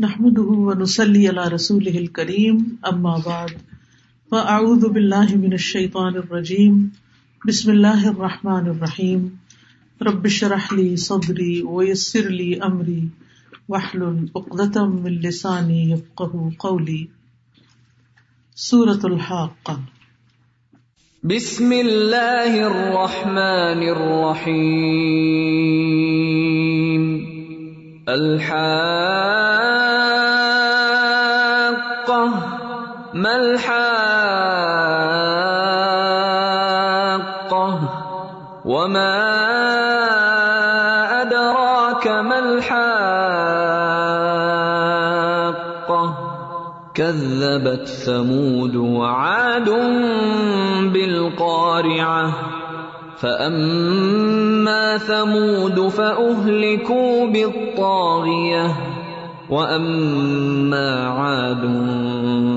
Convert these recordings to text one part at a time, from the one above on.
نحمده ونسلي على رسوله الكريم، أما بعد، فأعوذ بالله من الشيطان الرجيم، بسم الله الرحمن الرحيم، رب اشرح لي صدري ويسر لي أمري، واحلل عقدة من لساني يفقه قولي. سورة الحاقة. بسم الله الرحمن الرحيم. الحاقة ما وما أدراك ما الحاقة كذبت ثمود وعاد بالقارعة فأما ثمود فأهلكوا بالطاغية وأما عاد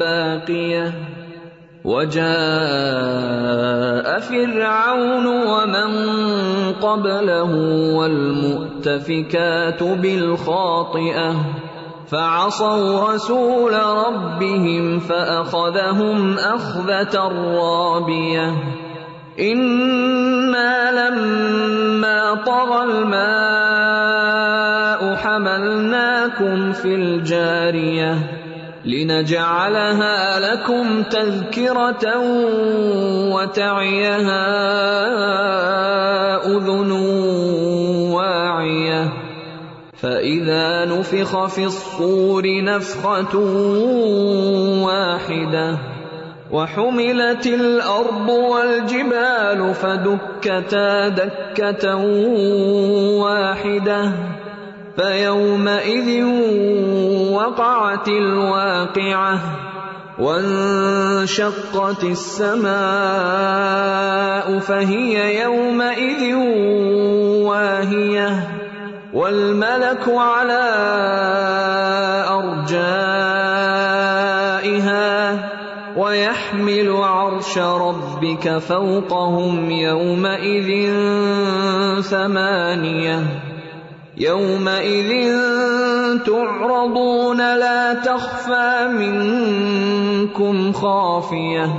باقية وجاء فرعون ومن قبله والمؤتفكات بالخاطئة۔ فعصوا رسول ربهم فأخذهم أخذة رابية۔ إنا لما طغى الماء حملناكم في الجارية۔ لنجعلها لكم تذكرة وتعيها أذن واعية فإذا نفخ في الصور نفخة واحدة وحملت الأرض والجبال فدكتا دكة واحدة فيومئذ وقعت الواقعة وانشقت السماء فهي يومئذ واهية والملك على أرجائها ويحمل عرش ربك فوقهم يومئذ ثمانيه يومئذ تعرضون لا تخفى منكم خافيه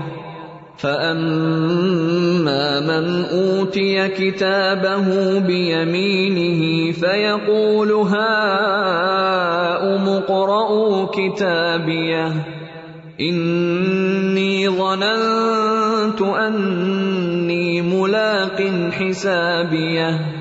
فاما من اوتي كتابه بيمينه فيقول هاؤم اقرءوا كتابيه اني ظننت اني ملاق حسابيه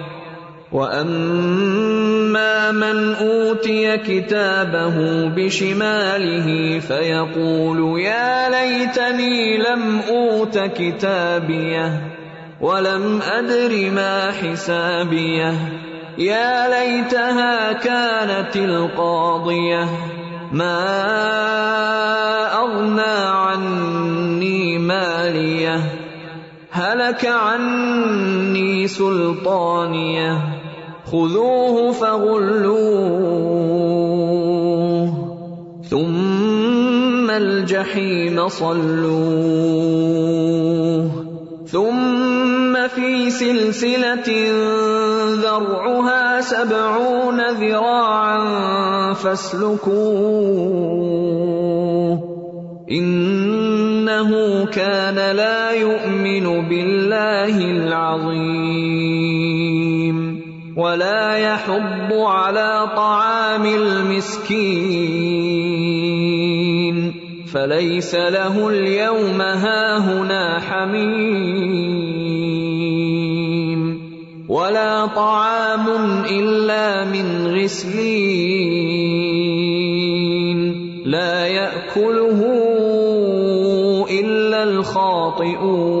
واما من اوتي كتابه بشماله فيقول يا ليتني لم اوت كتابيه ولم ادر ما حسابيه يا ليتها كانت القاضيه ما اغنى عني ماليه هلك عني سلطانيه خذوه فغلوه ثم الجحيم صلوه ثم في سلسلة ذرعها سبعون ذراعا فاسلكوه إنه كان لا يؤمن بالله العظيم ولا يحض على طعام المسكين فليس له اليوم هاهنا حميم ولا طعام إلا من غسلين لا يأكله إلا الخاطئون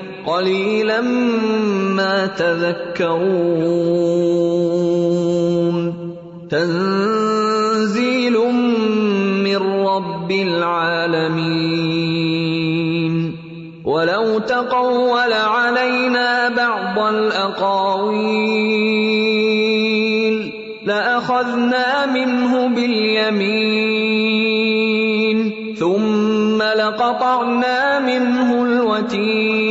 قليلا ما تذكرون تنزيل من رب العالمين ولو تقول علينا بعض الاقاويل لاخذنا منه باليمين ثم لقطعنا منه الوتين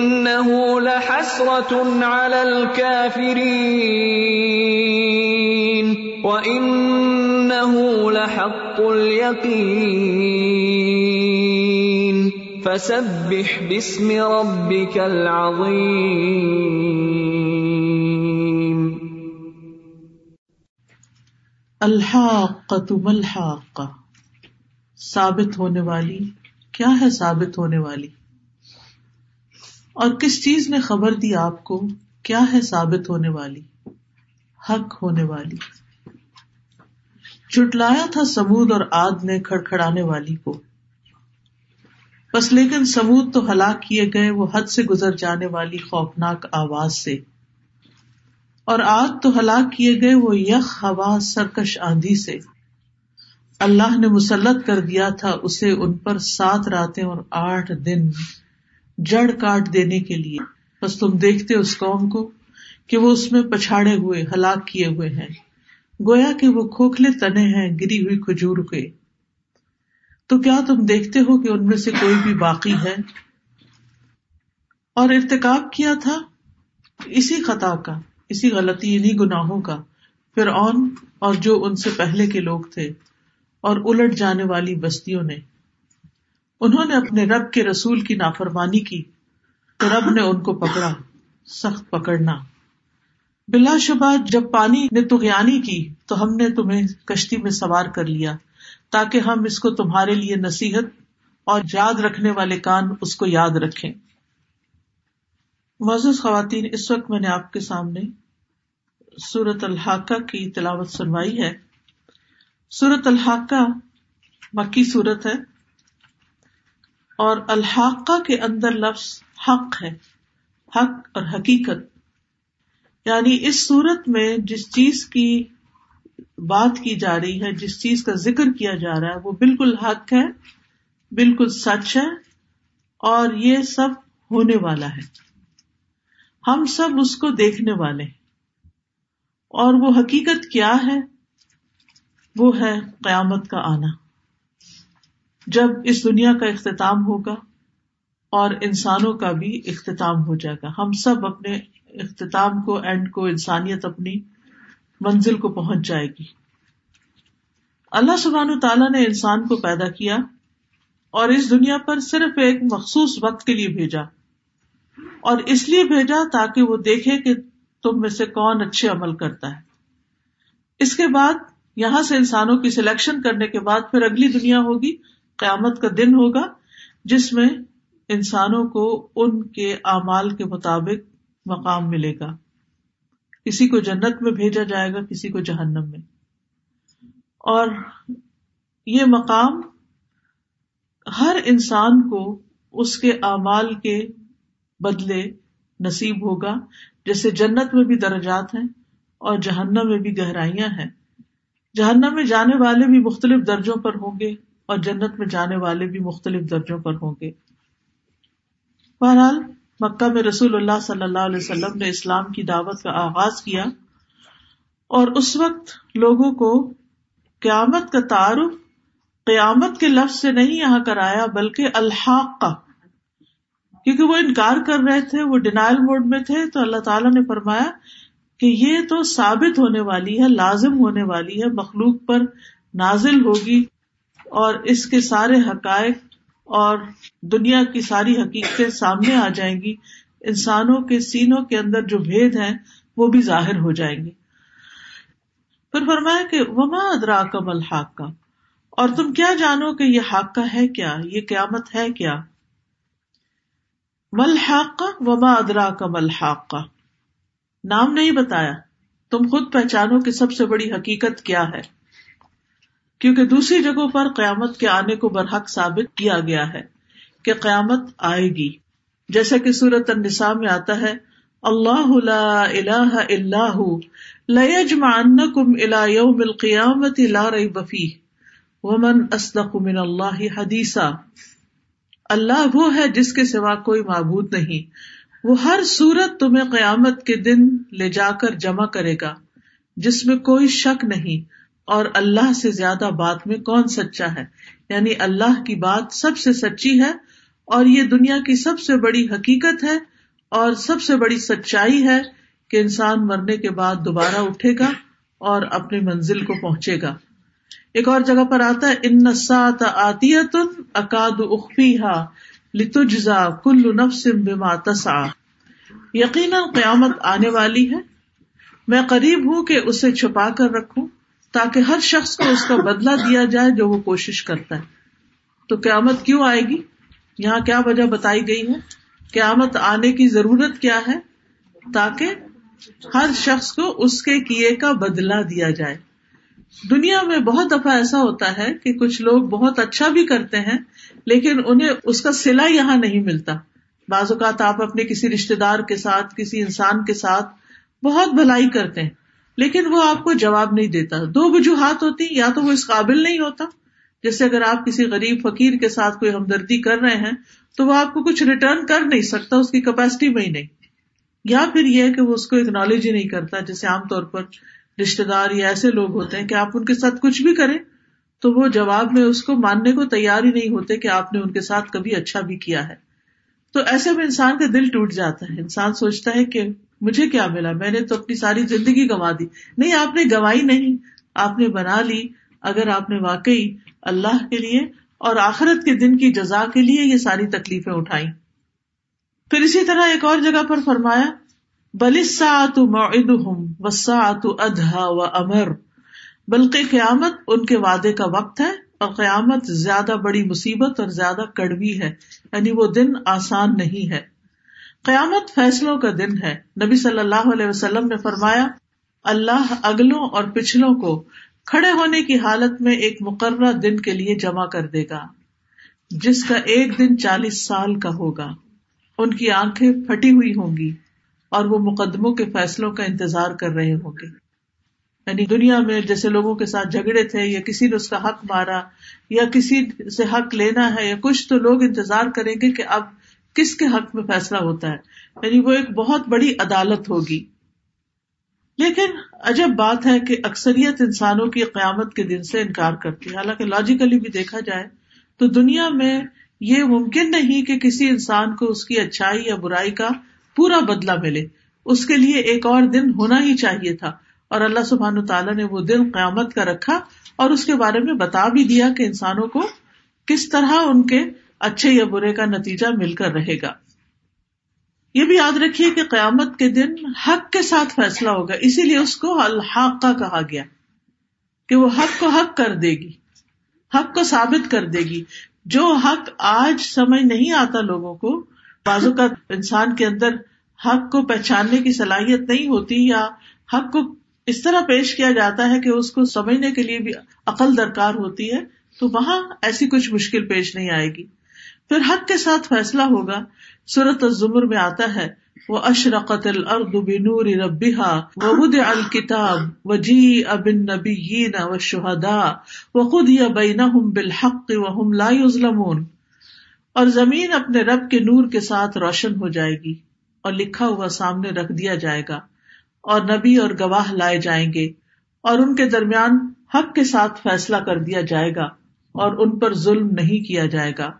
لحسره على الكافرين وانه لحق اليقين فسبح باسم ربك العظيم الحاقۃ ملحاقہ ثابت ہونے والی، کیا ہے ثابت ہونے والی؟ اور کس چیز نے خبر دی آپ کو کیا ہے ثابت ہونے والی؟ حق ہونے والی۔ چٹلایا تھا سمود اور آد نے کھڑکھڑانے والی کو۔ بس لیکن سمود تو ہلاک کیے گئے، وہ حد سے گزر جانے والی خوفناک آواز سے۔ اور آگ تو ہلاک کیے گئے، وہ یخ ہوا سرکش آندھی سے۔ اللہ نے مسلط کر دیا تھا اسے ان پر سات راتیں اور آٹھ دن۔ جڑ کاٹ دینے کے لیے۔ بس تم دیکھتے اس قوم کو کہ وہ اس میں پچھاڑے ہوئے، ہلاک کیے ہوئے ہیں۔ گویا کہ وہ کھوکھلے تنے ہیں، گری ہوئی کھجور کے۔ تو کیا تم دیکھتے ہو کہ ان میں سے کوئی بھی باقی ہے؟ اور ارتکاب کیا تھا؟ اسی خطا کا، اسی غلطی انہیں گناہوں کا۔ پھر اون اور جو ان سے پہلے کے لوگ تھے اور الٹ جانے والی بستیوں نے۔ انہوں نے اپنے رب کے رسول کی نافرمانی کی تو رب نے ان کو پکڑا، سخت پکڑنا۔ بلا شبہ جب پانی نے تغیانی کی تو ہم نے تمہیں کشتی میں سوار کر لیا تاکہ ہم اس کو تمہارے لیے نصیحت اور یاد رکھنے والے کان اس کو یاد رکھیں۔ معزز خواتین، اس وقت میں نے آپ کے سامنے سورت الحاقہ کی تلاوت سنوائی ہے۔ سورت الحاقہ مکی صورت ہے۔ اور الحاقہ کے اندر لفظ حق ہے، حق اور حقیقت۔ یعنی اس صورت میں جس چیز کی بات کی جا رہی ہے، جس چیز کا ذکر کیا جا رہا ہے، وہ بالکل حق ہے، بالکل سچ ہے، اور یہ سب ہونے والا ہے۔ ہم سب اس کو دیکھنے والے اور وہ حقیقت کیا ہے؟ وہ ہے قیامت کا آنا۔ جب اس دنیا کا اختتام ہوگا اور انسانوں کا بھی اختتام ہو جائے گا۔ ہم سب اپنے اختتام کو اینڈ کو، انسانیت اپنی منزل کو پہنچ جائے گی۔ اللہ سبحان تعالیٰ نے انسان کو پیدا کیا اور اس دنیا پر صرف ایک مخصوص وقت کے لیے بھیجا۔ اور اس لیے بھیجا تاکہ وہ دیکھے کہ تم میں سے کون اچھے عمل کرتا ہے۔ اس کے بعد یہاں سے انسانوں کی سلیکشن کرنے کے بعد پھر اگلی دنیا ہوگی۔ قیامت کا دن ہوگا جس میں انسانوں کو ان کے اعمال کے مطابق مقام ملے گا۔ کسی کو جنت میں بھیجا جائے گا، کسی کو جہنم میں۔ اور یہ مقام ہر انسان کو اس کے اعمال کے بدلے نصیب ہوگا، جیسے جنت میں بھی درجات ہیں اور جہنم میں بھی گہرائیاں ہیں۔ جہنم میں جانے والے بھی مختلف درجوں پر ہوں گے۔ اور جنت میں جانے والے بھی مختلف درجوں پر ہوں گے۔ بہرحال، مکہ میں رسول اللہ صلی اللہ علیہ وسلم نے اسلام کی دعوت کا آغاز کیا اور اس وقت لوگوں کو قیامت کا تعارف قیامت کے لفظ سے نہیں یہاں کرایا بلکہ الحاق کا کیونکہ وہ انکار کر رہے تھے، وہ ڈینائل موڈ میں تھے۔ تو اللہ تعالیٰ نے فرمایا کہ یہ تو ثابت ہونے والی ہے، لازم ہونے والی ہے، مخلوق پر نازل ہوگی۔ اور اس کے سارے حقائق اور دنیا کی ساری حقیقتیں سامنے آ جائیں گی۔ انسانوں کے سینوں کے اندر جو بھید ہیں، وہ بھی ظاہر ہو جائیں گے پھر فرمایا کہ وما ادرا کم الحاق؟ کا اور تم کیا جانو کہ یہ حق کا ہے کیا؟ یہ قیامت ہے کیا؟ مل حاق وما ادرا کا مل نام نہیں بتایا۔ تم خود پہچانو کہ سب سے بڑی حقیقت کیا ہے۔ کیونکہ دوسری جگہوں پر قیامت کے آنے کو برحق ثابت کیا گیا ہے کہ قیامت آئے گی۔ جیسا کہ سورت النساء میں آتا ہے، اللہ لا الہ الا ہو لیجمعنکم الى یوم القیامت لا ریب فیہ ومن اصدق من اللہ حدیثا اللہ وہ ہے جس کے سوا کوئی معبود نہیں۔ وہ ہر صورت تمہیں قیامت کے دن لے جا کر جمع کرے گا، جس میں کوئی شک نہیں۔ اور اللہ سے زیادہ بات میں کون سچا ہے؟ یعنی اللہ کی بات سب سے سچی ہے اور یہ دنیا کی سب سے بڑی حقیقت ہے اور سب سے بڑی سچائی ہے کہ انسان مرنے کے بعد دوبارہ اٹھے گا اور اپنی منزل کو پہنچے گا۔ ایک اور جگہ پر آتا ہے، ان نسات آتیت اکاد اخفیہ لتجزا کل نفس بما تسا یقیناً قیامت آنے والی ہے۔ میں قریب ہوں کہ اسے چھپا کر رکھوں۔ تاکہ ہر شخص کو اس کا بدلہ دیا جائے جو وہ کوشش کرتا ہے۔ تو قیامت کیوں آئے گی؟ یہاں کیا وجہ بتائی گئی ہے؟ قیامت آنے کی ضرورت کیا ہے؟ تاکہ ہر شخص کو اس کے کیے کا بدلہ دیا جائے۔ دنیا میں بہت دفعہ ایسا ہوتا ہے کہ کچھ لوگ بہت اچھا بھی کرتے ہیں، لیکن انہیں اس کا سلا یہاں نہیں ملتا۔ بعض اوقات آپ اپنے کسی رشتے دار کے ساتھ، کسی انسان کے ساتھ بہت بھلائی کرتے ہیں۔ لیکن وہ آپ کو جواب نہیں دیتا۔ دو وجوہات ہوتی، یا تو وہ اس قابل نہیں ہوتا، جیسے اگر آپ کسی غریب فقیر کے ساتھ کوئی ہمدردی کر رہے ہیں، تو وہ آپ کو کچھ ریٹرن کر نہیں سکتا، اس کی کیپیسٹی میں ہی نہیں۔ یا پھر یہ کہ وہ اس کو اکنالج ہی نہیں کرتا، جیسے عام طور پر رشتے دار یا ایسے لوگ ہوتے ہیں کہ آپ ان کے ساتھ کچھ بھی کریں، تو وہ جواب میں اس کو ماننے کو تیار ہی نہیں ہوتے کہ آپ نے ان کے ساتھ کبھی اچھا بھی کیا ہے۔ تو ایسے میں انسان کا دل ٹوٹ جاتا ہے۔ انسان سوچتا ہے کہ مجھے کیا ملا؟ میں نے تو اپنی ساری زندگی گنوا دی۔ نہیں، آپ نے گوائی نہیں۔ آپ نے بنا لی۔ اگر آپ نے واقعی اللہ کے لیے اور آخرت کے دن کی جزا کے لیے یہ ساری تکلیفیں اٹھائی پھر اسی طرح ایک اور جگہ پر فرمایا بلسا تو ہوں وسا تو ادہ و امر بلکہ قیامت ان کے وعدے کا وقت ہے۔ اور قیامت زیادہ بڑی مصیبت اور زیادہ کڑوی ہے یعنی وہ دن آسان نہیں ہے۔ قیامت فیصلوں کا دن ہے۔ نبی صلی اللہ علیہ وسلم نے فرمایا، اللہ اگلوں اور پچھلوں کو کھڑے ہونے کی حالت میں ایک مقررہ دن کے لیے جمع کر دے گا، جس کا ایک دن چالیس سال کا ہوگا۔ ان کی آنکھیں پھٹی ہوئی ہوں گی اور وہ مقدموں کے فیصلوں کا انتظار کر رہے ہوں گے۔ یعنی دنیا میں جیسے لوگوں کے ساتھ جھگڑے تھے یا کسی نے اس کا حق مارا یا کسی سے حق لینا ہے یا کچھ، تو لوگ انتظار کریں گے کہ اب کس کے حق میں فیصلہ ہوتا ہے۔ یعنی وہ ایک بہت بڑی عدالت ہوگی۔ لیکن عجب بات ہے کہ اکثریت انسانوں کی قیامت کے دن سے انکار کرتی ہے۔ حالانکہ لاجیکلی بھی دیکھا جائے تو دنیا میں یہ ممکن نہیں کہ کسی انسان کو اس کی اچھائی یا برائی کا پورا بدلا ملے۔ اس کے لیے ایک اور دن ہونا ہی چاہیے تھا۔ اور اللہ سبحان تعالیٰ نے وہ دن قیامت کا رکھا اور اس کے بارے میں بتا بھی دیا کہ انسانوں کو کس طرح ان کے اچھے یا برے کا نتیجہ مل کر رہے گا۔ یہ بھی یاد رکھیے کہ قیامت کے دن حق کے ساتھ فیصلہ ہوگا، اسی لیے اس کو الحق کا کہا گیا کہ وہ حق کو حق کر دے گی، حق کو ثابت کر دے گی۔ جو حق آج سمجھ نہیں آتا لوگوں کو بازو کا انسان کے اندر حق کو پہچاننے کی صلاحیت نہیں ہوتی یا حق کو اس طرح پیش کیا جاتا ہے کہ اس کو سمجھنے کے لیے بھی عقل درکار ہوتی ہے، تو وہاں ایسی کچھ مشکل پیش نہیں آئے گی۔ پھر حق کے ساتھ فیصلہ ہوگا۔ صورت الزمر میں آتا ہے وہ اشرقت الارض بنور ربها ووضع الكتاب وجيء بالنبيين والشهداء وقضي بينهم بالحق وهم لا يظلمون۔ اور زمین اپنے رب کے نور کے ساتھ روشن ہو جائے گی اور لکھا ہوا سامنے رکھ دیا جائے گا۔ اور نبی اور گواہ لائے جائیں گے اور ان کے درمیان حق کے ساتھ فیصلہ کر دیا جائے گا اور ان پر ظلم نہیں کیا جائے گا۔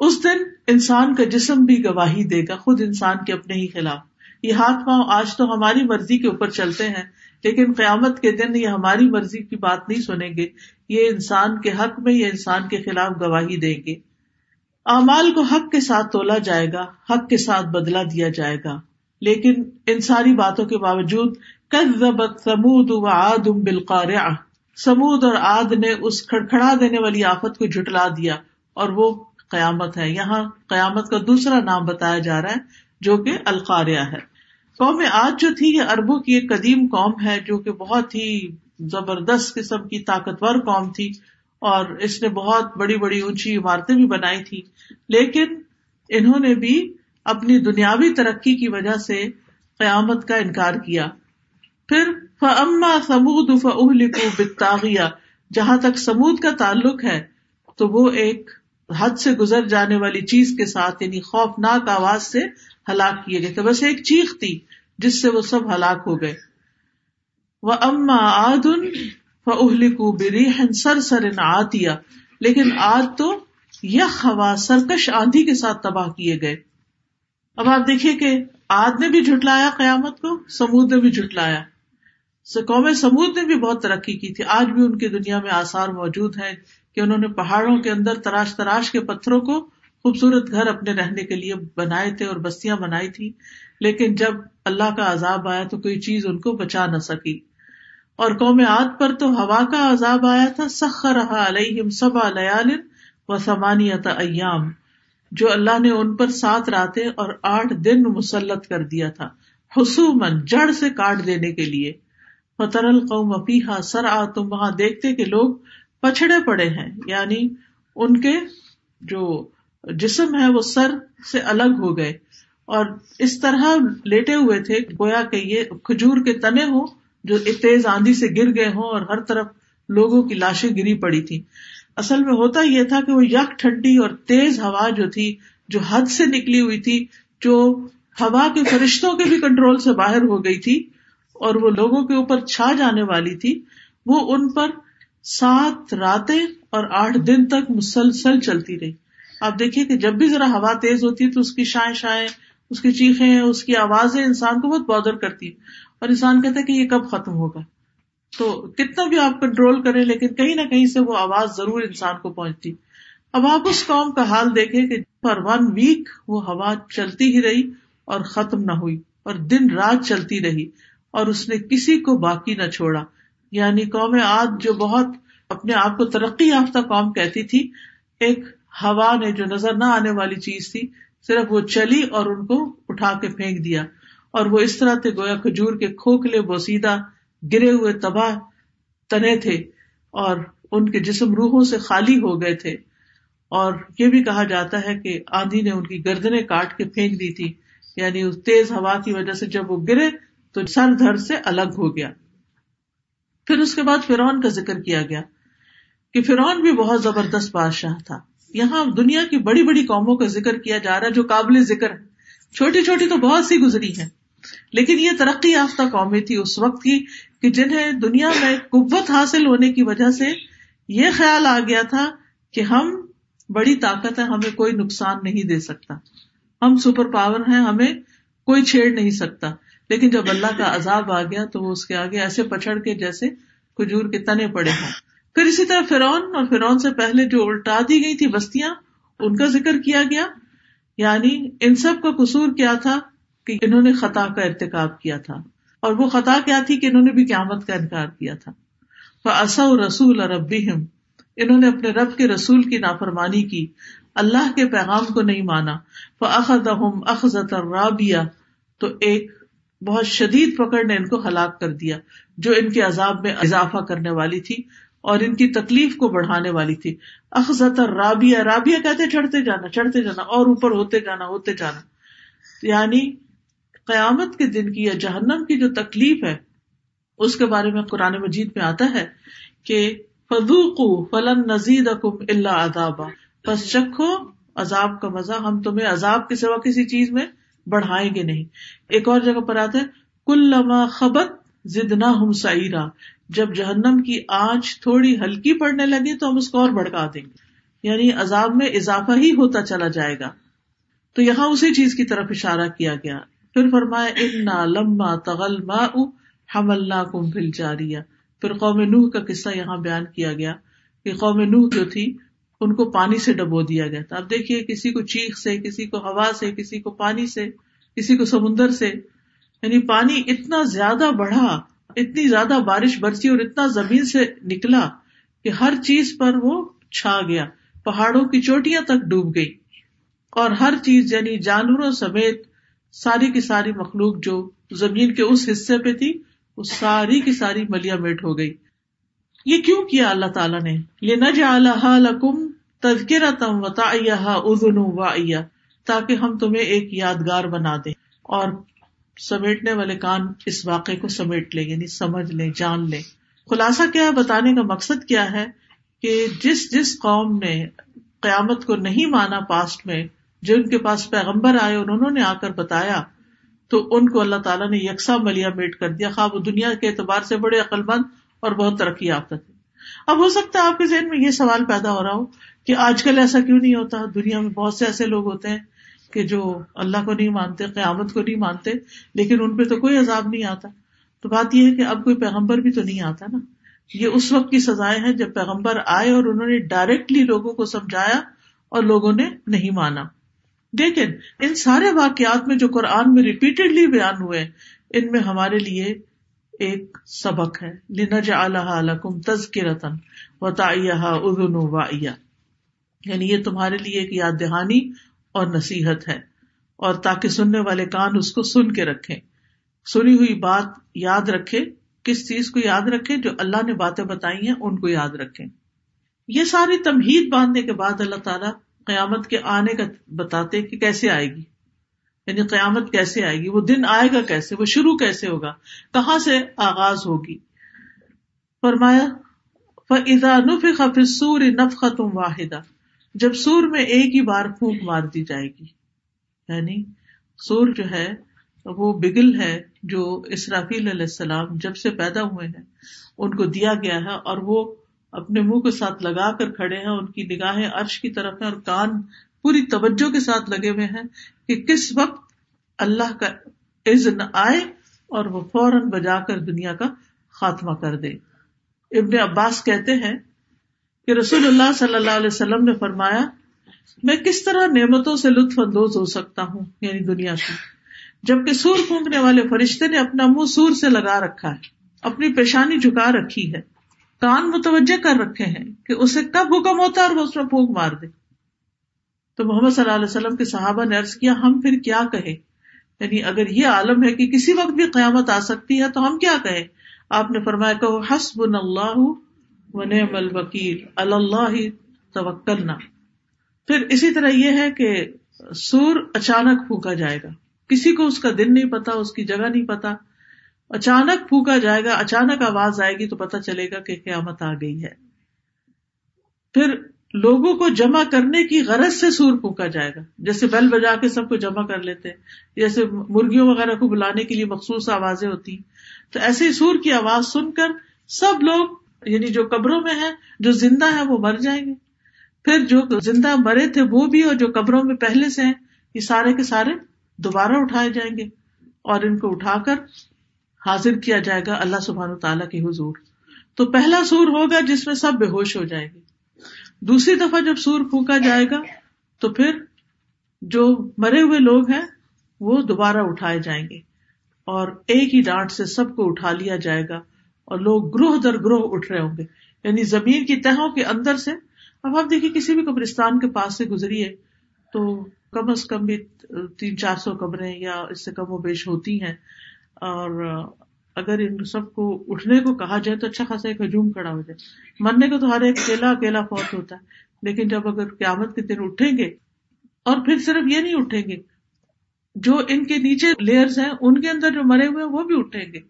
اس دن انسان کا جسم بھی گواہی دے گا، خود انسان کے اپنے ہی خلاف۔ یہ ہاتھ پاؤں آج تو ہماری مرضی کے اوپر چلتے ہیں، لیکن قیامت کے دن یہ ہماری مرضی کی بات نہیں سنیں گے۔ یہ انسان کے حق میں یا انسان کے خلاف گواہی دیں گے۔ اعمال کو حق کے ساتھ تولا جائے گا، حق کے ساتھ بدلا دیا جائے گا۔ لیکن ان ساری باتوں کے باوجود کذبت سمود و آد بالقار سمود اور آد نے اس کھڑکھڑا دینے والی آفت کو جھٹلا دیا اور وہ قیامت ہے۔ یہاں قیامت کا دوسرا نام بتایا جا رہا ہے جو کہ القاریہ ہے۔ قوم آج جو تھی، یہ اربوں کی ایک قدیم قوم ہے جو کہ بہت ہی زبردست قسم کی طاقتور قوم تھی اور اس نے بہت بڑی بڑی اونچی عمارتیں بھی بنائی تھی لیکن انہوں نے بھی اپنی دنیاوی ترقی کی وجہ سے قیامت کا انکار کیا۔ پھر فما سمود بتاغیا جہاں تک سمود کا تعلق ہے، تو وہ ایک حد سے گزر جانے والی چیز کے ساتھ یعنی خوفناک آواز سے ہلاک کیے گئے تھے۔ بس ایک چیخ تھی، جس سے وہ سب ہلاک ہو گئے۔ وہ اما آدن کو بری سر سر آتیا لیکن آج تو یہ ہوا سرکش آندھی کے ساتھ تباہ کیے گئے۔ اب آپ دیکھیے کہ آد نے بھی جھٹلایا قیامت کو، سمود نے بھی جھٹلایا۔ قوم سمود نے بھی بہت ترقی کی تھی۔ آج بھی ان کی دنیا میں آثار موجود ہیں کہ انہوں نے پہاڑوں کے اندر تراش تراش کے پتھروں کو خوبصورت گھر اپنے رہنے کے لیے بنائے تھے اور بستیاں بنائی تھی۔ لیکن جب اللہ کا عذاب آیا تو کوئی چیز ان کو بچا نہ سکی۔ اور قوم عاد پر تو ہوا کا عذاب آیا تھا۔ سخر رہا علیہم سبا لیال و سمانیت ایام۔ جو اللہ نے ان پر سات راتیں اور آٹھ دن مسلط کر دیا تھا حسومن جڑ سے کاٹ دینے کے لیے۔ فطر القوم اپیحا سر آ تم وہاں دیکھتے کہ لوگ پچھڑے پڑے ہیں۔ یعنی ان کے جو جسم ہے، وہ سر سے الگ ہو گئے۔ اور اس طرح لیٹے ہوئے تھے، گویا کہ یہ کھجور کے تنے ہوں جو تیز آندھی سے گر گئے ہوں اور ہر طرف لوگوں کی لاشیں گری پڑی تھی اصل میں ہوتا یہ تھا کہ وہ یک ٹھنڈی اور تیز ہوا جو تھی، جو حد سے نکلی ہوئی تھی، جو ہوا کے فرشتوں کے بھی کنٹرول سے باہر ہو گئی تھی اور وہ لوگوں کے اوپر چھا جانے والی تھی، وہ ان پر سات راتیں اور آٹھ دن تک مسلسل چلتی رہی۔ آپ دیکھیے کہ جب بھی ذرا ہوا تیز ہوتی ہے تو اس کی شائیں شائیں، اس کی چیخیں، اس کی آوازیں انسان کو بہت بادر کرتی۔ اور انسان کہتا ہے کہ یہ کب ختم ہوگا؟ تو کتنا بھی آپ کنٹرول کریں، لیکن کہیں نہ کہیں سے وہ آواز ضرور انسان کو پہنچتی۔ اب آپ اس قوم کا حال دیکھیں کہ پر ون ویک وہ ہوا چلتی ہی رہی اور ختم نہ ہوئی اور دن رات چلتی رہی اور اس نے کسی کو باقی نہ چھوڑا۔ یعنی قوم آد جو بہت اپنے آپ کو ترقی یافتہ قوم کہتی تھی، ایک ہوا نے جو نظر نہ آنے والی چیز تھی، صرف وہ چلی اور ان کو اٹھا کے پھینک دیا۔ اور وہ اس طرح تھے گویا کھجور کے کھوکھلے، بوسیدہ گرے ہوئے تباہ تنے تھے اور ان کے جسم روحوں سے خالی ہو گئے تھے۔ اور یہ بھی کہا جاتا ہے کہ آندھی نے ان کی گردنے کاٹ کے پھینک دی تھی۔ یعنی اس تیز ہوا کی وجہ سے جب وہ گرے تو سر دھر سے الگ ہو گیا۔ پھر اس کے بعد فرعون کا ذکر کیا گیا کہ فرعون بھی بہت زبردست بادشاہ تھا۔ یہاں دنیا کی بڑی بڑی قوموں کا ذکر کیا جا رہا ہے جو قابل ذکر ہے۔ چھوٹی چھوٹی تو بہت سی گزری ہے لیکن یہ ترقی یافتہ قومیں تھی اس وقت کی کہ جنہیں دنیا میں قوت حاصل ہونے کی وجہ سے یہ خیال آ گیا تھا کہ ہم بڑی طاقت ہے، ہمیں کوئی نقصان نہیں دے سکتا۔ ہم سپر پاور ہیں، ہمیں کوئی چھیڑ نہیں سکتا۔ لیکن جب اللہ کا عذاب آ گیا تو وہ اس کے آگے ایسے پچھڑ کے جیسے کھجور کے تنے پڑے ہیں پھر اسی طرح فرون اور فرون سے پہلے جو الٹا دی گئی تھی بستیاں، ان کا ذکر کیا گیا۔ یعنی ان سب کا قصور کیا تھا کہ انہوں نے خطا کا ارتقاب کیا تھا۔ اور وہ خطا کیا تھی کہ انہوں نے بھی قیامت کا انکار کیا تھا۔ اصا رسول اور انہوں نے اپنے رب کے رسول کی نافرمانی کی۔ اللہ کے پیغام کو نہیں مانا۔ فخذ اخذت رابیہ تو ایک بہت شدید پکڑ نے ان کو ہلاک کر دیا، جو ان کے عذاب میں اضافہ کرنے والی تھی اور ان کی تکلیف کو بڑھانے والی تھی۔ اخذت رابیہ رابیہ کہتے چڑھتے جانا چڑھتے جانا، اور اوپر ہوتے جانا ہوتے جانا۔ یعنی قیامت کے دن کی یا جہنم کی جو تکلیف ہے، اس کے بارے میں قرآن مجید میں آتا ہے کہ فدوقو فلن نزید اکم اللہ ادابا بس چکھو، عذاب کا مزہ ہم تمہیں عذاب کے سوا کسی چیز میں بڑھائیں گے نہیں۔ ایک اور جگہ پر آتا ہے کل لما خبت زدنا ہم سعیرا۔ جب جہنم کی آنچ تھوڑی ہلکی پڑنے لگی تو ہم اس کو اور بڑھکا دیں گے۔ یعنی عذاب میں اضافہ ہی ہوتا چلا جائے گا۔ تو یہاں اسی چیز کی طرف اشارہ کیا گیا۔ پھر فرمایا، انا لما تغل ما ہم اللہ کم فل جاریا پھر قوم نوح کا قصہ یہاں بیان کیا گیا کہ قوم نوح جو تھی، ان کو پانی سے ڈبو دیا گیا تھا۔ اب دیکھیے، کسی کو چیخ سے، کسی کو ہوا سے، کسی کو پانی سے، کسی کو سمندر سے۔ یعنی پانی اتنا زیادہ بڑھا، اتنی زیادہ بارش برسی اور اتنا زمین سے نکلا کہ ہر چیز پر وہ چھا گیا۔ پہاڑوں کی چوٹیاں تک ڈوب گئی۔ اور ہر چیز یعنی جانوروں سمیت ساری کی ساری مخلوق جو زمین کے اس حصے پہ تھی، وہ ساری کی ساری ملیا میٹ ہو گئی۔ یہ کیوں کیا اللہ تعالیٰ نے؟ یہ نہ جم تذکرہ تم و ادن و تاکہ ہم تمہیں ایک یادگار بنا دیں۔ اور سمیٹنے والے کان اس واقعے کو سمیٹ لیں یعنی سمجھ لیں، جان لیں۔ خلاصہ کیا بتانے کا مقصد کیا ہے؟ کہ جس جس قوم نے قیامت کو نہیں مانا پاسٹ میں جو ان کے پاس پیغمبر آئے اور انہوں نے آ کر بتایا، تو ان کو اللہ تعالیٰ نے یکساں ملیا میٹ کر دیا۔ خواب وہ دنیا کے اعتبار سے بڑے عقل مند اور بہت ترقی یافتہ تھے۔ اب ہو سکتا ہے آپ کے ذہن میں یہ سوال پیدا ہو رہا ہو کہ آج کل ایسا کیوں نہیں ہوتا؟ دنیا میں بہت سے ایسے لوگ ہوتے ہیں کہ جو اللہ کو نہیں مانتے، قیامت کو نہیں مانتے، لیکن ان پہ تو کوئی عذاب نہیں آتا۔ تو بات یہ ہے کہ اب کوئی پیغمبر بھی تو نہیں آتا نا۔ یہ اس وقت کی سزائیں ہیں جب پیغمبر آئے اور انہوں نے ڈائریکٹلی لوگوں کو سمجھایا اور لوگوں نے نہیں مانا۔ لیکن ان سارے واقعات میں جو قرآن میں ریپیٹڈلی بیان ہوئے، ان میں ہمارے لیے ایک سبق ہے۔ لنج الحکم تزکرتن و ادن یعنی یہ تمہارے لیے ایک یاد دہانی اور نصیحت ہے۔ اور تاکہ سننے والے کان اس کو سن کے رکھے سنی ہوئی بات یاد رکھے، کس چیز کو یاد رکھے، جو اللہ نے باتیں بتائی ہیں، ان کو یاد رکھے یہ ساری تمہید باندھنے کے بعد اللہ تعالیٰ قیامت کے آنے کا بتاتے کہ کیسے آئے گی؟ یعنی قیامت کیسے آئے گی؟ وہ دن آئے گا کیسے؟ وہ شروع کیسے ہوگا؟ کہاں سے آغاز ہوگی؟ فرمایا سور نف ختم واحدہ جب سور میں ایک ہی بار پھونک مار دی جائے گی۔ یعنی سور جو ہے، وہ بگل ہے جو اسرافیل علیہ السلام جب سے پیدا ہوئے ہیں، ان کو دیا گیا ہے اور وہ اپنے منہ کے ساتھ لگا کر کھڑے ہیں، ان کی نگاہیں عرش کی طرف ہیں اور کان پوری توجہ کے ساتھ لگے ہوئے ہیں کہ کس وقت اللہ کا عزن آئے اور وہ فوراً بجا کر دنیا کا خاتمہ کر دے۔ ابن عباس کہتے ہیں کہ رسول اللہ صلی اللہ علیہ وسلم نے فرمایا، میں کس طرح نعمتوں سے لطف اندوز ہو سکتا ہوں یعنی دنیا کی؟ جبکہ سور پھونکنے والے فرشتے نے اپنا منہ سور سے لگا رکھا ہے، اپنی پیشانی جھکا رکھی ہے۔ کان متوجہ کر رکھے ہیں کہ اسے کب حکم ہوتا ہے اور وہ اس میں پھونک مار دے۔ تو محمد صلی اللہ علیہ وسلم کے صحابہ نے عرض کیا، ہم پھر کیا کہیں؟ یعنی اگر یہ عالم ہے کہ کسی وقت بھی قیامت آ سکتی ہے تو ہم کیا کہیں؟ آپ نے فرمایا کہ حسب اللہ و نعم الوکیل، اللہ توکلنا۔ پھر اسی طرح یہ ہے کہ سور اچانک پھونکا جائے گا۔ کسی کو اس کا دن نہیں پتا، اس کی جگہ نہیں پتا۔ اچانک پھونکا جائے گا، اچانک آواز آئے گی تو پتا چلے گا کہ قیامت آ گئی ہے۔ پھر لوگوں کو جمع کرنے کی غرض سے سور پھونکا جائے گا۔ جیسے بیل بجا کے سب کو جمع کر لیتے، جیسے مرغیوں وغیرہ کو بلانے کے لیے مخصوص آوازیں ہوتی۔ تو ایسے سور کی آواز سن کر سب لوگ یعنی جو قبروں میں ہے جو زندہ ہے وہ مر جائیں گے۔ پھر جو زندہ مرے تھے، وہ بھی اور جو قبروں میں پہلے سے ہیں، یہ سارے کے سارے دوبارہ اٹھائے جائیں گے۔ اور ان کو اٹھا کر حاضر کیا جائے گا اللہ سبحان تعالیٰ کی حضور۔ تو پہلا سور ہوگا جس میں سب بے ہوش ہو جائیں گے۔ دوسری دفعہ جب سور پھونکا جائے گا، تو پھر جو مرے ہوئے لوگ ہیں، وہ دوبارہ اٹھائے جائیں گے۔ اور ایک ہی ڈانٹ سے سب کو اٹھا لیا جائے گا اور لوگ گروہ در گروہ اٹھ رہے ہوں گے۔ یعنی زمین کی تہوں کے اندر سے، اب آپ دیکھیے کسی بھی قبرستان کے پاس سے گزریے، تو کم از کم بھی تین چار سو قبریں یا اس سے کم و بیش ہوتی ہیں۔ اور اگر ان سب کو اٹھنے کو کہا جائے تو اچھا خاصا ایک ہجوم کھڑا ہو جائے۔ مرنے کو تو ہر ایک اکیلا اکیلا فوت ہوتا ہے، لیکن جب اگر قیامت کے دن اٹھیں گے، اور پھر صرف یہ نہیں اٹھیں گے، جو ان کے نیچے لیئرز ہیں، ان کے اندر جو مرے ہوئے ہیں، وہ بھی اٹھیں گے۔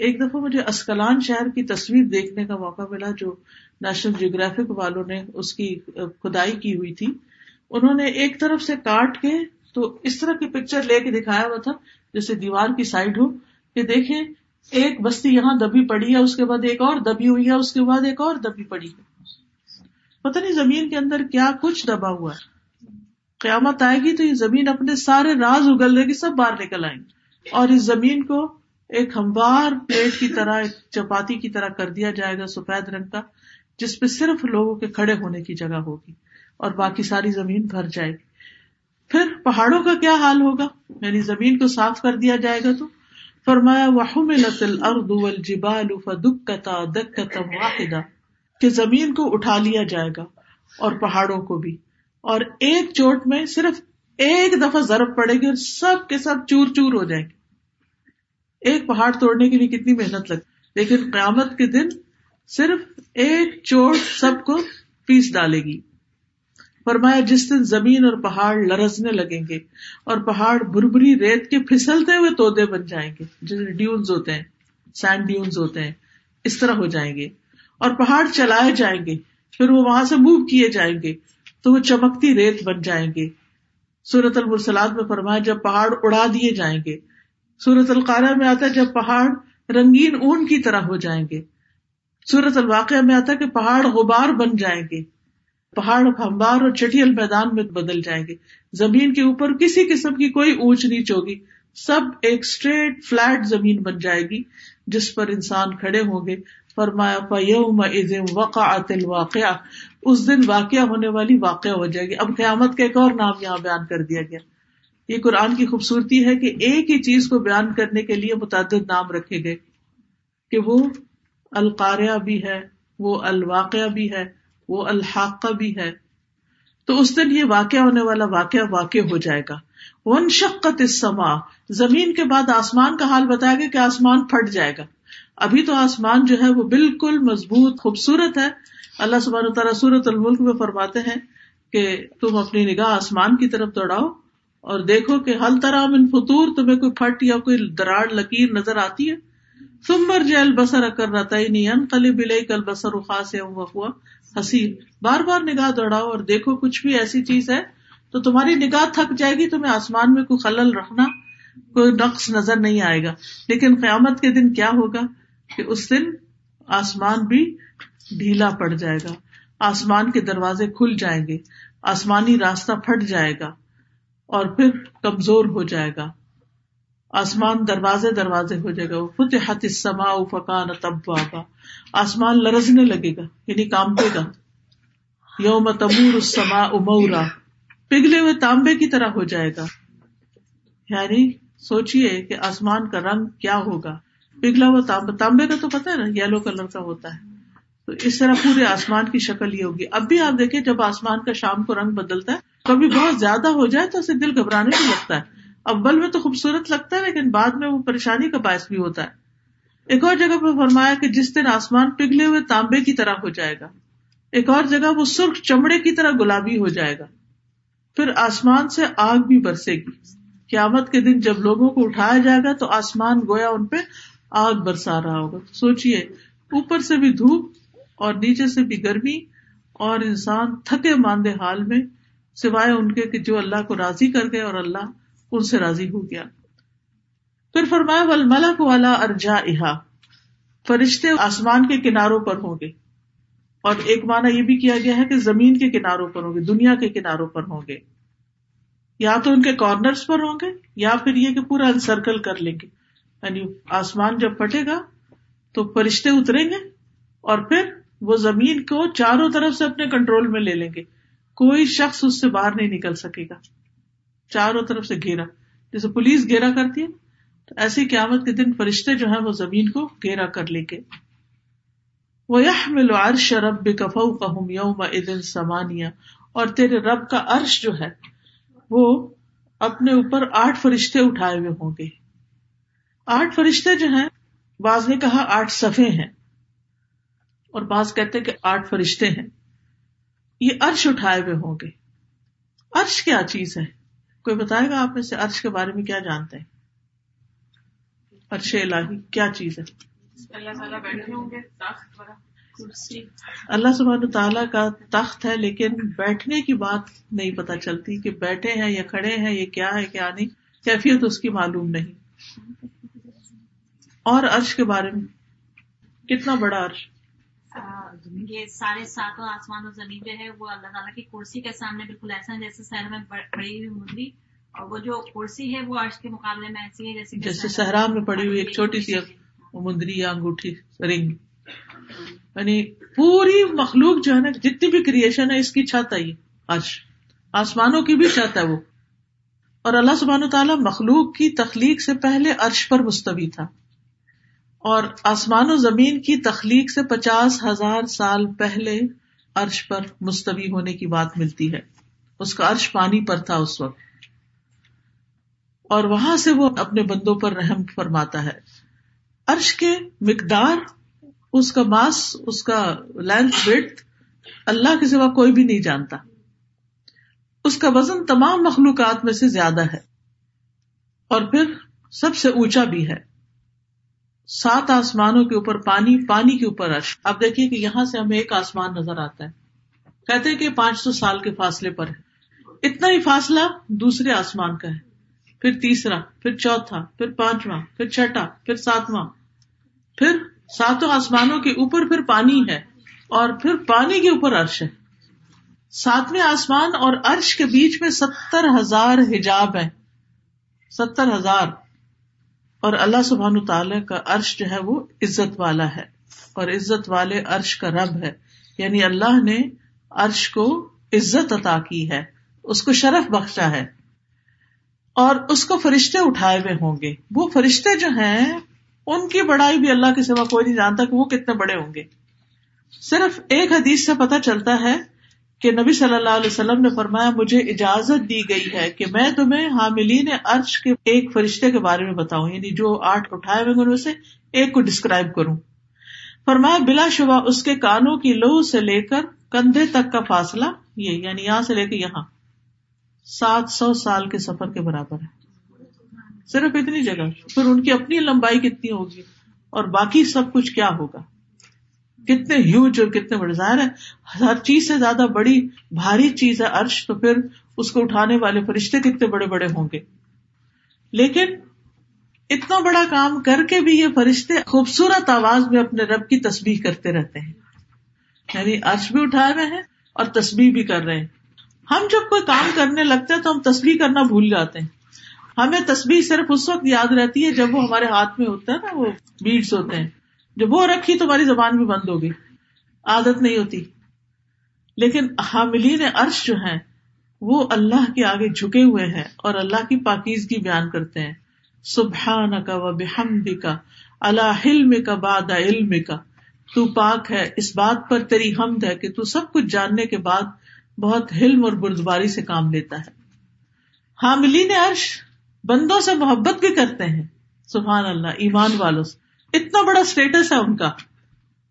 ایک دفعہ مجھے اسکلان شہر کی تصویر دیکھنے کا موقع ملا، جو نیشنل جیوگرافک والوں نے اس کی کھدائی کی ہوئی تھی۔ انہوں نے ایک طرف سے کاٹ کے تو اس طرح کی پکچر لے کے دکھایا ہوا تھا جیسے دیوار کی سائڈ ہو، کہ دیکھیں، ایک بستی یہاں دبی پڑی ہے، اس کے بعد ایک اور دبی ہوئی ہے، اس کے بعد ایک اور دبی پڑی ہے۔ پتہ نہیں زمین کے اندر کیا کچھ دبا ہوا ہے۔ قیامت آئے گی تو یہ زمین اپنے سارے راز اگل دے گی، سب باہر نکل آئیں گے۔ اور اس زمین کو ایک ہموار پلیٹ کی طرح، ایک چپاتی کی طرح کر دیا جائے گا سفید رنگ کا، جس پہ صرف لوگوں کے کھڑے ہونے کی جگہ ہوگی اور باقی ساری زمین بھر جائے گی۔ پھر پہاڑوں کا کیا حال ہوگا؟ یعنی زمین کو صاف کر دیا جائے گا تو؟ فرمایا واحدہ کہ زمین کو اٹھا لیا جائے گا اور پہاڑوں کو بھی۔ اور ایک چوٹ میں صرف ایک دفعہ ضرب پڑے گی اور سب کے سب چور چور ہو جائیں گے۔ ایک پہاڑ توڑنے کے لیے کتنی محنت لگتی لیکن قیامت کے دن صرف ایک چوٹ سب کو پیس ڈالے گی۔ فرمایا، جس دن زمین اور پہاڑ لرزنے لگیں گے اور پہاڑ بربری ریت کے پھسلتے ہوئے تودے بن جائیں گے جیسے ڈیونز ہوتے ہیں، سینڈ ڈیونز ہوتے ہیں، اس طرح ہو جائیں گے اور پہاڑ چلائے جائیں گے، پھر وہ وہاں سے موو کیے جائیں گے تو وہ چمکتی ریت بن جائیں گے۔ سورت المرسلات میں فرمایا، جب پہاڑ اڑا دیے جائیں گے سورت القارہ میں آتا ہے، جب پہاڑ رنگین اون کی طرح ہو جائیں گے۔ سورت الواقع میں آتا ہے کہ پہاڑ غبار بن جائیں گے۔ پہاڑ ہموار اور چٹیل میدان میں بدل جائیں گے۔ زمین کے اوپر کسی قسم کی کوئی اونچ نیچ ہوگی۔ سب ایک اسٹریٹ فلیٹ زمین بن جائے گی جس پر انسان کھڑے ہوں گے۔ فرمایا واقع اس دن واقع ہونے والی واقع ہو جائے گی۔ اب قیامت کا ایک اور نام یہاں بیان کر دیا گیا۔ یہ قرآن کی خوبصورتی ہے کہ ایک ہی چیز کو بیان کرنے کے لیے متعدد نام رکھے گئے کہ وہ القاریہ بھی ہے، وہ الواقع بھی ہے وہ الحاقہ بھی ہے۔ تو اس دن یہ واقع ہونے والا واقعہ واقع ہو جائے گا۔ ون شقت سما زمین کے بعد آسمان کا حال بتایا گیا کہ آسمان پھٹ جائے گا۔ ابھی تو آسمان جو ہے وہ بالکل مضبوط، خوبصورت ہے۔ اللہ سبحانہ تعالیٰ سورت الملک میں فرماتے ہیں کہ تم اپنی نگاہ آسمان کی طرف دوڑاؤ اور دیکھو کہ حل طرح من فطور، تمہیں کوئی پھٹ یا کوئی دراڑ، لکیر نظر آتی ہے۔ سمر جیل بسر اکر رہتا ہی نہیں کلی بلے کل بسر خاص ہوا حسین بار بار نگاہ دوڑاؤ اور دیکھو کچھ بھی ایسی چیز ہے تو تمہاری نگاہ تھک جائے گی، تمہیں آسمان میں کوئی خلل رکھنا، کوئی نقص نظر نہیں آئے گا۔ لیکن قیامت کے دن کیا ہوگا کہ اس دن آسمان بھی ڈھیلا پڑ جائے گا، آسمان کے دروازے کھل جائیں گے، آسمانی راستہ پھٹ جائے گا اور پھر کمزور ہو جائے گا۔ آسمان دروازے دروازے ہو جائے گا۔ فتح سما فکان تب آسمان لرزنے لگے گا یعنی کامپے گا یوم تمور سما امورا پگھلے ہوئے تانبے کی طرح ہو جائے گا۔ یعنی سوچیے کہ آسمان کا رنگ کیا ہوگا۔ پگھلا ہوا تانبا تانبے کا تو پتا ہے نا، یلو کلر کا ہوتا ہے۔ تو اس طرح پورے آسمان کی شکل یہ ہوگی۔ اب بھی آپ دیکھیں، جب آسمان کا شام کو رنگ بدلتا ہے، کبھی بہت زیادہ ہو جائے تو اسے دل گھبرانے بھی لگتا ہے۔ اول میں تو خوبصورت لگتا ہے، لیکن بعد میں وہ پریشانی کا باعث بھی ہوتا ہے۔ ایک اور جگہ پہ فرمایا کہ جس دن آسمان پگھلے ہوئے تانبے کی طرح ہو جائے گا۔ ایک اور جگہ وہ سرخ چمڑے کی طرح گلابی ہو جائے گا۔ پھر آسمان سے آگ بھی برسے گی۔ قیامت کے دن جب لوگوں کو اٹھایا جائے گا تو آسمان گویا ان پہ آگ برسا رہا ہوگا۔ سوچیے اوپر سے بھی دھوپ اور نیچے سے بھی گرمی اور انسان تھکے ماندے حال میں، سوائے ان کے کہ جو اللہ کو راضی کر گئے اور اللہ ان سے راضی ہو گیا۔ پھر فرمایا ول ملک والا ارجا فرشتے آسمان کے کناروں پر ہوں گے۔ اور ایک معنی یہ بھی کیا گیا ہے کہ زمین کے کناروں پر ہوں گے، دنیا کے کناروں پر ہوں گے۔ یا تو ان کے کارنرس پر ہوں گے، یا پھر یہ کہ پورا انسرکل کر لیں گے۔ یعنی آسمان جب پھٹے گا تو فرشتے اتریں گے اور پھر وہ زمین کو چاروں طرف سے اپنے کنٹرول میں لے لیں گے۔ کوئی شخص اس سے باہر نہیں نکل سکے گا۔ چاروں طرف سے گھیرا۔ جیسے پولیس گھیرا کرتی ہے، تو ایسی قیامت کے دن فرشتے جو ہے وہ زمین کو گھیرا کر لیں گے۔ وہ ملو عرش رب کفو کہم یوم ادن اور تیرے رب کا عرش جو ہے، وہ اپنے اوپر آٹھ فرشتے اٹھائے ہوئے ہوں گے۔ آٹھ فرشتے جو ہیں، بعض نے کہا آٹھ صفے ہیں۔ اور بعض کہتے کہ آٹھ فرشتے ہیں۔ یہ عرش اٹھائے ہوئے ہوں گے۔ عرش کیا چیز ہے؟ کوئی بتائے گا آپ میں سے عرش کے بارے میں کیا جانتے ہیں؟ عرش الہی کیا چیز ہے؟ اللہ سبحانہ تعالیٰ کا تخت ہے لیکن بیٹھنے کی بات نہیں پتا چلتی کہ بیٹھے ہیں یا کھڑے ہیں یہ کیا ہے کیا نہیں۔ کیفیت اس کی معلوم نہیں۔ اور عرش کے بارے میں کتنا بڑا عرش؟ یہ سارے ساتوں آسمان و زمین جو ہے وہ اللہ تعالیٰ کی کرسی کے سامنے بالکل ایسا ہے جیسے سہر میں پڑی ہوئی مندری اور وہ جو کرسی ہے وہ عرش کے مقابلے میں ایسی ہے جیسے جیسے صحرا میں پڑی ہوئی ایک چھوٹی سی مندری یا انگوٹھی رنگ۔ یعنی پوری مخلوق جو ہے نا جتنی بھی کریشن ہے اس کی چھت آئی عرش۔ آسمانوں کی بھی چھت ہے وہ۔ اور اللہ سبحانہ تعالیٰ مخلوق کی تخلیق سے پہلے عرش پر مستوی تھا۔ اور آسمان و زمین کی تخلیق سے پچاس ہزار سال پہلے عرش پر مستوی ہونے کی بات ملتی ہے۔ اس کا عرش پانی پر تھا اس وقت۔ اور وہاں سے وہ اپنے بندوں پر رحم فرماتا ہے۔ عرش کے مقدار، اس کا ماس، اس کا لینتھ ویٹ اللہ کے سوا کوئی بھی نہیں جانتا۔ اس کا وزن تمام مخلوقات میں سے زیادہ ہے۔ اور پھر سب سے اونچا بھی ہے۔ سات آسمانوں کے اوپر پانی پانی کے اوپر عرش۔ اب دیکھیے کہ یہاں سے ہمیں ایک آسمان نظر آتا ہے۔ کہتے کہ پانچ سو سال کے فاصلے پر ہے۔ اتنا ہی فاصلہ دوسرے آسمان کا ہے۔ پھر تیسرا، پھر چوتھا، پھر پانچواں، پھر چھٹا، پھر ساتواں۔ پھر ساتوں آسمانوں کے اوپر پھر پانی ہے اور پھر پانی کے اوپر عرش ہے۔ ساتویں آسمان اور عرش کے بیچ میں ستر ہزار حجاب ہے ستر ہزار۔ اور اللہ سبحان تعالی کا عرش جو ہے وہ عزت والا ہے اور عزت والے عرش کا رب ہے یعنی اللہ نے عرش کو عزت عطا کی ہے، اس کو شرف بخشا ہے اور اس کو فرشتے اٹھائے ہوئے ہوں گے۔ وہ فرشتے جو ہیں، ان کی بڑائی بھی اللہ کے سوا کوئی نہیں جانتا کہ وہ کتنے بڑے ہوں گے۔ صرف ایک حدیث سے پتہ چلتا ہے کہ نبی صلی اللہ علیہ وسلم نے فرمایا، مجھے اجازت دی گئی ہے کہ میں تمہیں حاملین عرش کے ایک فرشتے کے بارے میں بتاؤں یعنی جو آٹھ اٹھائے ہوئے ان سے ایک کو ڈسکرائب کروں۔ فرمایا، بلا شبہ اس کے کانوں کی لو سے لے کر کندھے تک کا فاصلہ یہ یعنی یہاں سے لے کے یہاں۔ سات سو سال کے سفر کے برابر ہے۔ صرف اتنی جگہ، پھر ان کی اپنی لمبائی کتنی ہوگی؟ اور باقی سب کچھ کیا ہوگا؟ کتنے ہیوج اور کتنے بڑے ظاہر ہے ہر چیز سے زیادہ بڑی، بھاری چیز ہے عرش، تو پھر اس کو اٹھانے والے فرشتے کتنے بڑے بڑے ہوں گے۔ لیکن اتنا بڑا کام کر کے بھی یہ فرشتے خوبصورت آواز میں اپنے رب کی تصویر کرتے رہتے ہیں۔ یعنی عرش بھی اٹھائے ہوئے ہیں اور تصویر بھی کر رہے ہیں۔ ہم جب کوئی کام کرنے لگتے ہیں تو ہم تصویر کرنا بھول جاتے ہیں۔ ہمیں تصویر صرف اس وقت یاد رہتی ہے جب وہ ہمارے ہاتھ میں ہوتا ہے نا، وہ بیڈس ہوتے ہیں۔ جب وہ رکھی تو ہماری زبان بھی بند ہوگی عادت نہیں ہوتی۔ لیکن حاملین عرش جو ہیں، وہ اللہ کے آگے جھکے ہوئے ہیں اور اللہ کی پاکیزگی بیان کرتے ہیں۔ سبحان کا و بحمد کا اللہ علم کا باد علم کا تو پاک ہے، اس بات پر تیری حمد ہے کہ تو سب کچھ جاننے کے بعد بہت حلم اور بردباری سے کام لیتا ہے۔ حاملین عرش بندوں سے محبت بھی کرتے ہیں۔ سبحان اللہ، ایمان والوں سے۔ اتنا بڑا اسٹیٹس ہے ان کا۔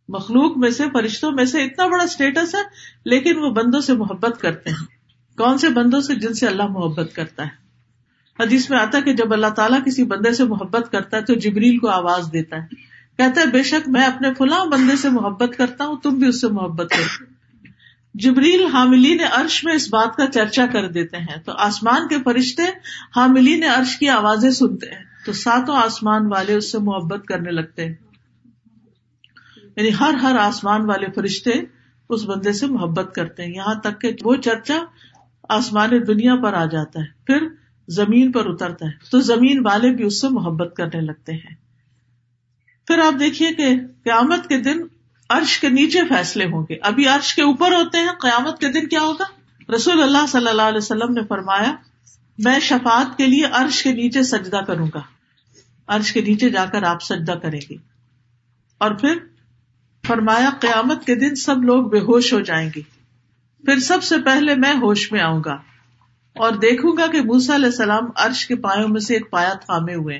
مخلوق میں سے، فرشتوں میں سے اتنا بڑا اسٹیٹس ہے، لیکن وہ بندوں سے محبت کرتے ہیں۔ کون سے بندوں سے؟ جن سے اللہ محبت کرتا ہے۔ حدیث میں آتا ہے کہ جب اللہ تعالیٰ کسی بندے سے محبت کرتا ہے تو جبریل کو آواز دیتا ہے۔ کہتا ہے، بے شک میں اپنے فلاں بندے سے محبت کرتا ہوں، تم بھی اس سے محبت کرو۔ جبریل حاملین عرش میں اس بات کا چرچا کر دیتے ہیں۔ تو آسمان کے فرشتے حاملین عرش کی آوازیں سنتے ہیں۔ تو ساتوں آسمان والے اس سے محبت کرنے لگتے ہیں۔ یعنی ہر ہر آسمان والے فرشتے اس بندے سے محبت کرتے ہیں۔ یہاں تک کہ وہ چرچا آسمان دنیا پر آ جاتا ہے، پھر زمین پر اترتا ہے۔ تو زمین والے بھی اس سے محبت کرنے لگتے ہیں۔ پھر آپ دیکھیے کہ قیامت کے دن عرش کے نیچے فیصلے ہوں گے۔ ابھی عرش کے اوپر ہوتے ہیں، قیامت کے دن کیا ہوگا؟ رسول اللہ صلی اللہ علیہ وسلم نے فرمایا میں شفات کے لیے عرش کے نیچے سجدہ کروں گا۔ عرش کے نیچے جا کر آپ سجدہ کریں گے۔ اور پھر فرمایا، قیامت کے دن سب لوگ بے ہوش ہو جائیں گے۔ پھر سب سے پہلے میں ہوش میں آؤں گا اور دیکھوں گا کہ موسا علیہ السلام عرش کے پایوں میں سے ایک پایا تھامے ہوئے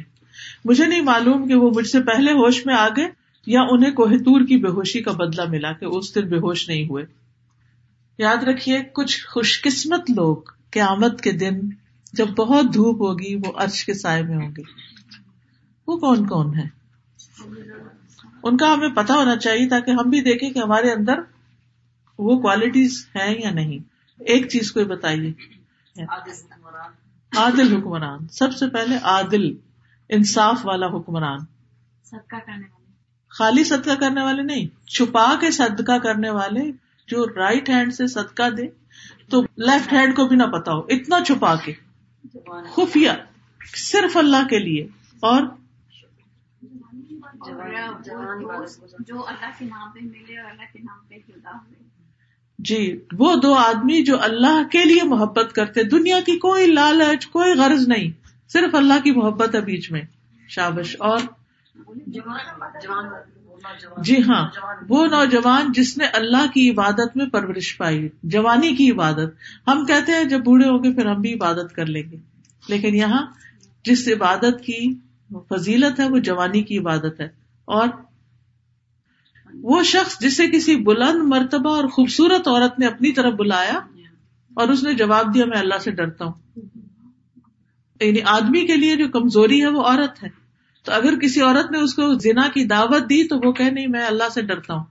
مجھے نہیں معلوم کہ وہ مجھ سے پہلے ہوش میں آ گئے یا انہیں کوہتور کی بے ہوشی کا بدلہ ملا کہ اس دن بے ہوش نہیں ہوئے۔ یاد رکھیے، کچھ خوش قسمت لوگ قیامت کے دن جب بہت دھوپ ہوگی وہ عرش کے سائے میں ہوں گے وہ کون کون ہے ان کا ہمیں پتا ہونا چاہیے تاکہ ہم بھی دیکھیں کہ ہمارے اندر وہ کوالٹیز ہیں یا نہیں۔ ایک چیز کو بتائیے۔ عادل حکمران۔ سب سے پہلے عادل انصاف والا حکمران۔ صدقہ کرنے والے۔ خالی صدقہ کرنے والے نہیں چھپا کے صدقہ کرنے والے جو رائٹ ہینڈ سے صدقہ دے تو لیفٹ ہینڈ کو بھی نہ پتا ہو اتنا چھپا کے۔ خفیہ صرف اللہ کے لیے۔ اور جو اللہ کے نام پہ ملے اور اللہ کے نام پہ جدا ہوئے۔ جی وہ دو آدمی جو اللہ کے لیے محبت کرتے دنیا کی کوئی لالچ کوئی غرض نہیں۔ صرف اللہ کی محبت ہے بیچ میں شابش۔ اور جی ہاں وہ نوجوان جس نے اللہ کی عبادت میں پرورش پائی، جوانی کی عبادت۔ ہم کہتے ہیں جب بوڑھے ہو گے پھر ہم بھی عبادت کر لیں گے۔ لیکن یہاں جس عبادت کی فضیلت ہے، وہ جوانی کی عبادت ہے۔ اور وہ شخص جسے کسی بلند مرتبہ اور خوبصورت عورت نے اپنی طرف بلایا اور اس نے جواب دیا، میں اللہ سے ڈرتا ہوں۔ یعنی آدمی کے لیے جو کمزوری ہے، وہ عورت ہے۔ تو اگر کسی عورت نے اس کو زنا کی دعوت دی تو وہ کہ نہیں، میں اللہ سے ڈرتا ہوں۔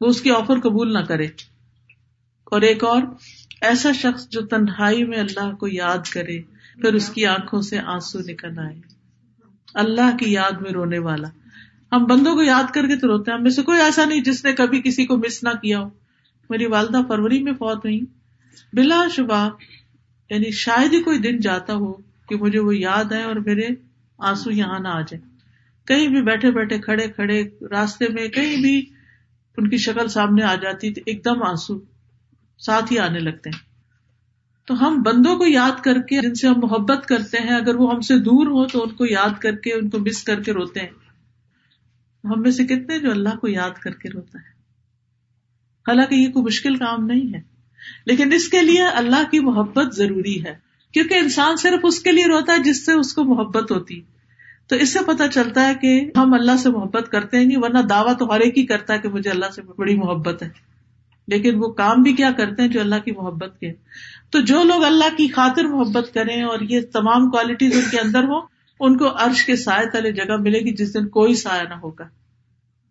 وہ اس کی آفر قبول نہ کرے۔ اور ایک اور، ایسا شخص جو تنہائی میں اللہ کو یاد کرے، پھر اس کی آنکھوں سے آنسو نکل آئے۔ اللہ کی یاد میں رونے والا۔ ہم بندوں کو یاد کر کے تو روتے ہیں، ہم میں سے کوئی ایسا نہیں جس نے کبھی کسی کو مس نہ کیا ہو۔ میری والدہ فروری میں فوت ہوئی بلا شبہ یعنی شاید ہی کوئی دن جاتا ہو کہ مجھے وہ یاد آئے اور میرے آنسو یہاں نہ آ جائے۔ کہیں بھی بیٹھے بیٹھے کھڑے کھڑے راستے میں کہیں بھی ان کی شکل سامنے آ جاتی تو ایک دم آنسو ساتھ ہی آنے لگتے ہیں۔ تو ہم بندوں کو یاد کر کے جن سے ہم محبت کرتے ہیں، اگر وہ ہم سے دور ہو تو ان کو یاد کر کے، ان کو مس کر کے روتے ہیں۔ ہم میں سے کتنے جو اللہ کو یاد کر کے روتا ہے۔ حالانکہ یہ کوئی مشکل کام نہیں ہے۔ لیکن اس کے لیے اللہ کی محبت ضروری ہے۔ کیونکہ انسان صرف اس کے لیے روتا ہے جس سے اس کو محبت ہوتی تو اس سے پتا چلتا ہے کہ ہم اللہ سے محبت کرتے ہیں نہیں، ورنہ دعویٰ تو ہر ایک ہی کرتا ہے کہ مجھے اللہ سے بڑی محبت ہے۔ لیکن وہ کام بھی کیا کرتے ہیں جو اللہ کی محبت کے۔ تو جو لوگ اللہ کی خاطر محبت کریں اور یہ تمام کوالٹیز ان کے اندر ہو ان کو عرش کے سائے تلے جگہ ملے گی جس دن کوئی سایہ نہ ہوگا۔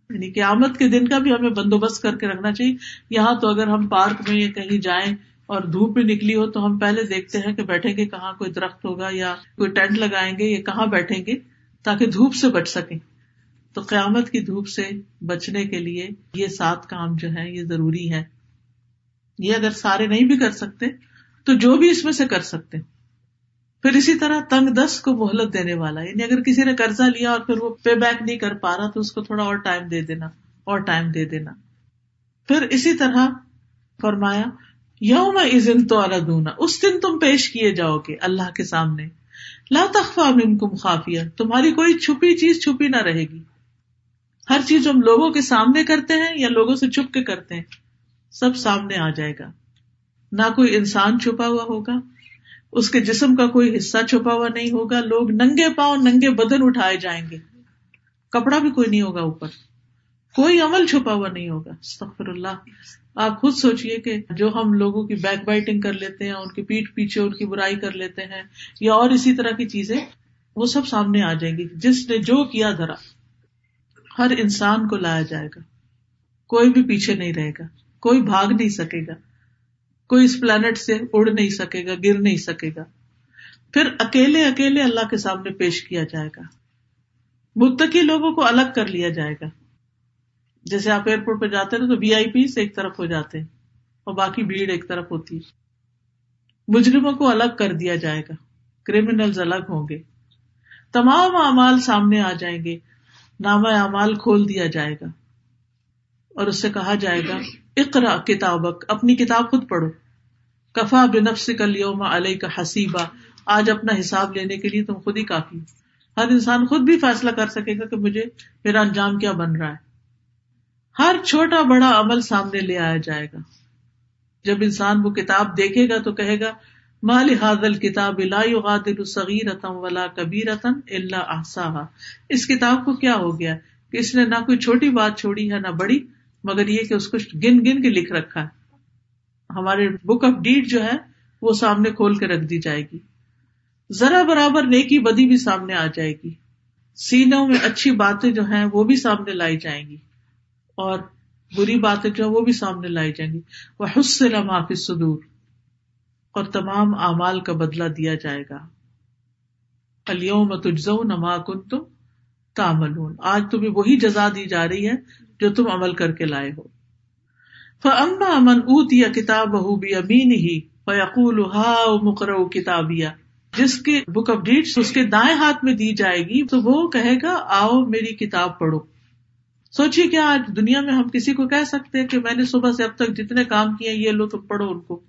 یعنی قیامت کے دن کا بھی ہمیں بندوبست کر کے رکھنا چاہیے۔ یہاں تو اگر ہم پارک میں یا کہیں جائیں اور دھوپ بھی نکلی ہو تو ہم پہلے دیکھتے ہیں کہ بیٹھیں گے کہاں کوئی درخت ہوگا یا کوئی ٹینٹ لگائیں گے یا کہاں بیٹھیں گے تاکہ دھوپ سے بچ سکیں۔ تو قیامت کی دھوپ سے بچنے کے لیے یہ سات کام جو ہے یہ ضروری ہے یہ اگر سارے نہیں بھی کر سکتے تو جو بھی اس میں سے کر سکتے۔ پھر اسی طرح تنگ دس کو مہلت دینے والا یعنی اگر کسی نے قرضہ لیا اور پھر وہ پے بیک نہیں کر پا رہا تو اس کو تھوڑا اور ٹائم دے دینا، اور ٹائم دے دینا۔ پھر اسی طرح فرمایا یوم عزن تو الدونا اس دن تم پیش کیے جاؤ گے اللہ کے سامنے۔ لا تخفا منکم خافیہ، تمہاری کوئی چھپی چیز چھپی نہ رہے گی۔ ہر چیز ہم لوگوں کے سامنے کرتے ہیں یا لوگوں سے چھپ کے کرتے ہیں، سب سامنے آ جائے گا۔ نہ کوئی انسان چھپا ہوا ہوگا، اس کے جسم کا کوئی حصہ چھپا ہوا نہیں ہوگا۔ لوگ ننگے پاؤں، ننگے بدن اٹھائے جائیں گے۔ کپڑا بھی کوئی نہیں ہوگا اوپر۔ کوئی عمل چھپا ہوا نہیں ہوگا۔ سفر اللہ۔ آپ خود سوچیے کہ جو ہم لوگوں کی بیک بائٹنگ کر لیتے ہیں، ان کی پیٹ پیچھے ان کی برائی کر لیتے ہیں، یا اور اسی طرح کی چیزیں، وہ سب سامنے آ جائیں گی۔ جس نے جو کیا دھرا ہر انسان کو لایا جائے گا۔ کوئی بھی پیچھے نہیں رہے گا۔ کوئی بھاگ نہیں سکے گا۔ کوئی اس پلانٹ سے اڑ نہیں سکے گا، گر نہیں سکے گا۔ پھر اکیلے اکیلے اللہ کے سامنے پیش کیا جائے گا۔ متقی لوگوں کو الگ کر لیا جائے گا۔ جیسے آپ ایئرپورٹ پہ جاتے نا تو وی آئی پی ایک طرف ہو جاتے ہیں اور باقی بھیڑ ایک طرف ہوتی ہے۔ مجرموں کو الگ کر دیا جائے گا۔ کریمنل الگ ہوں گے۔ تمام اعمال سامنے آ جائیں گے۔ نامہ اعمال کھول دیا جائے گا۔ اور اس سے کہا جائے گا اقرا کتابک، اپنی کتاب خود پڑھو۔ کفا بنفس کل یوم علیہ کا حسیبہ آج اپنا حساب لینے کے لیے تم خود ہی کافی ہر انسان خود بھی فیصلہ کر سکے گا کہ مجھے میرا انجام کیا بن رہا ہے۔ ہر چھوٹا بڑا عمل سامنے لے آیا جائے گا۔ جب انسان وہ کتاب دیکھے گا تو کہے گا مال حاضل کتاب لا يغادر صغیرتا ولا کبیرتا الا احصاها. اس کتاب کو کیا ہو گیا؟ کہ اس نے نہ کوئی چھوٹی بات چھوڑی ہے، نہ بڑی، مگر یہ کہ اس کو گن گن کے لکھ رکھا ہے۔ ہمارے بک آف ڈیڈ جو ہے، وہ سامنے کھول کے رکھ دی جائے گی۔ ذرا برابر نیکی بدی بھی سامنے آ جائے گی۔ سینوں میں اچھی باتیں جو ہیں، وہ بھی سامنے لائی جائیں گی۔ اور بری باتیں جو وہ بھی سامنے لائی جائیں گی۔ وہ حسن معافی صدور اور تمام اعمال کا بدلہ دیا جائے گا۔ الیوم تجزو نما کن تم تامل آج تمہیں وہی جزا دی جا رہی ہے جو تم عمل کر کے لائے ہو۔ فما امن اوت یا کتاب بہو بھی امین ہی فیقول ہا کتابیا جس کی بک آف ڈیٹس اس کے دائیں ہاتھ میں دی جائے گی تو وہ کہے گا، آؤ میری کتاب پڑھو۔ سوچیے کیا آج دنیا میں ہم کسی کو کہہ سکتے ہیں کہ میں نے صبح سے اب تک جتنے کام کیے یہ لو تو پڑھو ان کو۔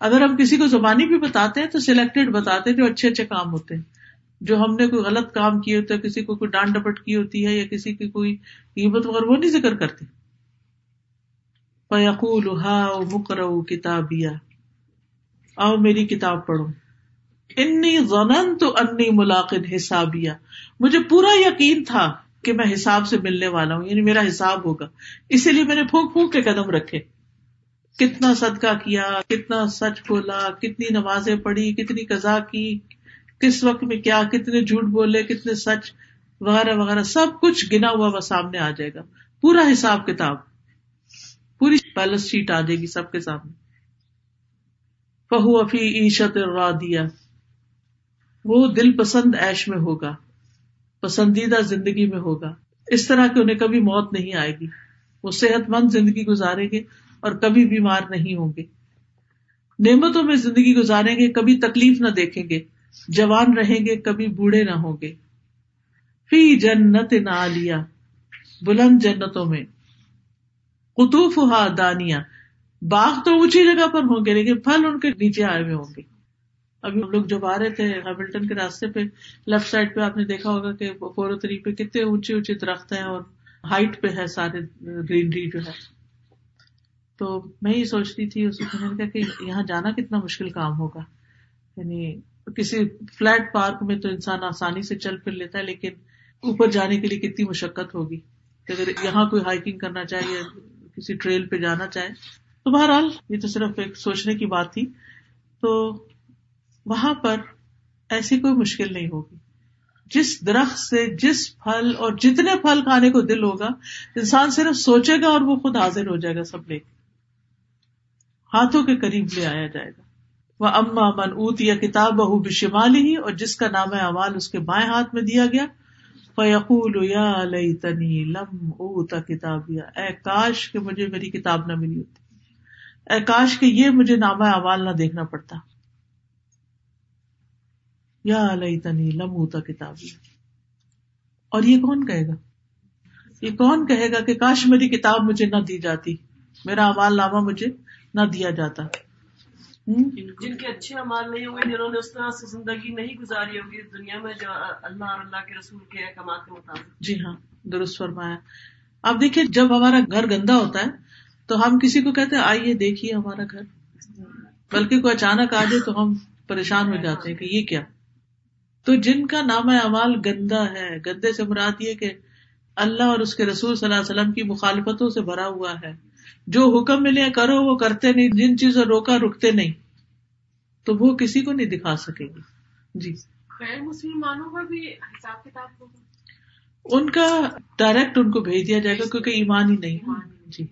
اگر ہم کسی کو زبانی بھی بتاتے ہیں تو سلیکٹڈ بتاتے ہیں جو اچھے اچھے کام ہوتے ہیں۔ جو ہم نے کوئی غلط کام کیے ہوتے ہیں، کسی کو کوئی ڈانٹ ڈپٹ کی ہوتی ہے یا کسی کی کوئی قیمت وغیرہ، وہ نہیں ذکر کرتے۔ فیقول ہا مکر کتابیا آؤ میری کتاب پڑھو۔ انی زنن تو انی ملاقن حسابیا مجھے پورا یقین تھا کہ میں حساب سے ملنے والا ہوں یعنی میرا حساب ہوگا۔ اسی لیے میں نے پھونک پھونک کے قدم رکھے۔ کتنا صدقہ کیا، کتنا سچ بولا، کتنی نمازیں پڑھی، کتنی قزا کی، کس وقت میں کیا، کتنے جھوٹ بولے، کتنے سچ وغیرہ وغیرہ، سب کچھ گنا ہوا وہ سامنے آ جائے گا۔ پورا حساب کتاب۔ پوری بیلنس شیٹ آ جائے گی سب کے سامنے۔ فہو افی عیشت دیا وہ دل پسند ایش میں ہوگا۔ پسندیدہ زندگی میں ہوگا۔ اس طرح کہ انہیں کبھی موت نہیں آئے گی۔ وہ صحت مند زندگی گزاریں گے اور کبھی بیمار نہیں ہوں گے۔ نعمتوں میں زندگی گزاریں گے، کبھی تکلیف نہ دیکھیں گے۔ جوان رہیں گے، کبھی بوڑھے نہ ہوں گے۔ فی جنت نالیا بلند جنتوں میں۔ قطوف ہا دانیا باغ تو اونچی جگہ پر ہوں گے، لیکن پھل ان کے نیچے آئے ہوئے ہوں گے۔ ابھی ہم لوگ جب آ رہے تھے ہیملٹن کے راستے پہ، لیفٹ سائڈ پہ آپ نے دیکھا ہوگا کہ فور تھری پہ کتنے اونچے اونچے درخت ہیں اور ہائٹ پہ ہے سارے، گرینری جو ہے۔ تو میں یہ سوچتی تھی اس میں نے کہا کہ یہاں جانا کتنا مشکل کام ہوگا۔ یعنی کسی فلیٹ پارک میں تو انسان آسانی سے چل پھر لیتا ہے، لیکن اوپر جانے کے لیے کتنی مشقت ہوگی۔ کہ اگر یہاں کوئی ہائکنگ کرنا چاہے یا کسی ٹریل پہ جانا چاہے۔ تو بہرحال یہ تو صرف ایک سوچنے کی بات تھی۔ تو وہاں پر ایسی کوئی مشکل نہیں ہوگی۔ جس درخت سے جس پھل اور جتنے پھل کھانے کو دل ہوگا، انسان صرف سوچے گا اور وہ خود حاضر ہو جائے گا سب لے کے۔ ہاتھوں کے قریب لے آیا جائے گا۔ وہ اما من اوت یا کتاب بہو بشمال ہی اور جس کا نام امال اس کے بائیں ہاتھ میں دیا گیا۔ فیقول یا لئی تنی لم اوتا کتاب اے کاش کہ مجھے میری کتاب نہ ملی ہوتی۔ اے کاش کہ یہ مجھے نام امال نہ دیکھنا پڑتا۔ یا لئی تنی لم اوتا کتاب اور یہ کون کہے گا؟ یہ کون کہے گا کہ کاش میری کتاب مجھے نہ دی جاتی میرا امال نامہ مجھے نہ دیا جاتا؟ جن کے اچھے امال نہیں ہوئے جنہوں نے اس طرح سے زندگی نہیں گزاری ہوگی اس دنیا میں جو اللہ اور اللہ کے رسول کے احکامات کے مطابق۔ جی ہاں درست فرمایا۔ آپ دیکھیے جب ہمارا گھر گندا ہوتا ہے تو ہم کسی کو کہتے ہیں آئیے دیکھیے ہمارا گھر۔ بلکہ کوئی اچانک آ جائے تو ہم پریشان ہو جاتے ہیں کہ یہ کیا؟ تو جن کا نام اعمال گندا ہے گندے سے مراد یہ کہ اللہ اور اس کے رسول صلی اللہ علیہ وسلم کی مخالفتوں سے بھرا ہوا ہے۔ جو حکم ملے کرو وہ کرتے نہیں جن چیزوں روکا رکتے نہیں۔ تو وہ کسی کو نہیں دکھا سکے گی۔ جی۔ غیر مسلمانوں کا بھی حساب کتاب ہوگا ان کا ڈائریکٹ ان کو بھیج دیا جائے گا کیونکہ ایمان ہی نہیں۔ جی۔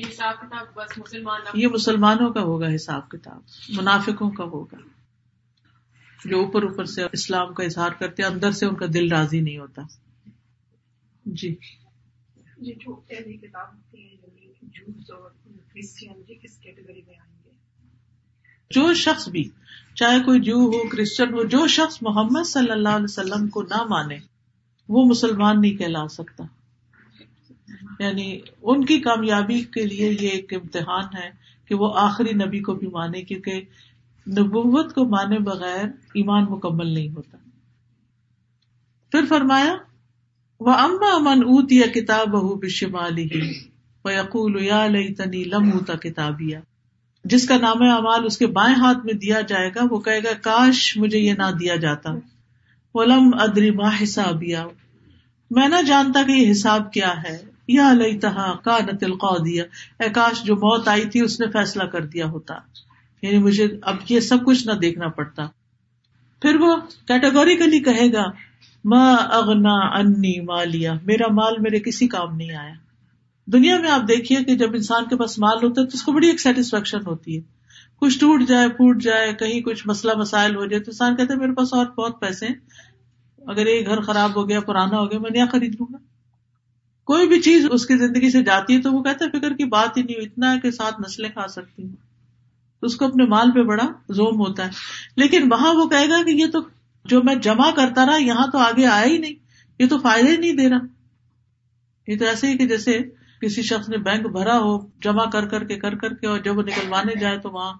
حساب کتاب بس مسلمان یہ مسلمانوں کا ہوگا حساب کتاب منافقوں کا ہوگا۔ جو اوپر اوپر سے اسلام کا اظہار کرتے اندر سے ان کا دل راضی نہیں ہوتا۔ جی۔ یہ جو پہلی کتاب ہوتی ہے جو شخص بھی چاہے کوئی جو ہو کرسچن ہو جو شخص محمد صلی اللہ علیہ وسلم کو نہ مانے وہ مسلمان نہیں کہلا سکتا۔ یعنی ان کی کامیابی کے لیے یہ ایک امتحان ہے کہ وہ آخری نبی کو بھی مانے کیونکہ نبوت کو مانے بغیر ایمان مکمل نہیں ہوتا۔ پھر فرمایا وہ اما امن اوت یا کتاب بہو بشمالی یقول یا لئی تنی لم ہوتا کتابیا جس کا نام اعمال اس کے بائیں ہاتھ میں دیا جائے گا، وہ کہے گا، کاش مجھے یہ نہ دیا جاتا۔ ولم ادری ما حساب میں نہ جانتا کہ یہ حساب کیا ہے۔ یا علیہ تہا کا نتل دیا اے کاش، جو موت آئی تھی، اس نے فیصلہ کر دیا ہوتا۔ یعنی مجھے اب یہ سب کچھ نہ دیکھنا پڑتا۔ پھر وہ کیٹیگوریکلی کہے گا ماں اغنا انی مالیا میرا مال میرے کسی کام نہیں آیا۔ دنیا میں آپ دیکھیے کہ جب انسان کے پاس مال ہوتا ہے تو اس کو بڑی ایک سیٹسفیکشن ہوتی ہے۔ کچھ ٹوٹ جائے، پھوٹ جائے، کہیں کچھ مسئلہ مسائل ہو جائے تو انسان کہتے میرے پاس اور بہت پیسے ہیں۔ اگر یہ گھر خراب ہو گیا، پرانا ہو گیا، میں نیا خرید لوں گا۔ کوئی بھی چیز اس کی زندگی سے جاتی ہے تو وہ کہتا ہے، فکر کی بات ہی نہیں، اتنا ہے کہ ساتھ نسلیں کھا سکتی ہوں تو اس کو اپنے مال پہ بڑا زوم ہوتا ہے۔ لیکن وہاں وہ کہے گا کہ یہ تو جو میں جمع کرتا رہا، یہاں تو آگے آیا ہی نہیں۔ یہ تو فائدہ ہی نہیں دے رہا۔ یہ تو ایسے ہی کہ جیسے کسی شخص نے بینک بھرا ہو، جمع کر کر کے، کر کر کے، اور جب وہ نکلوانے جائے تو وہاں،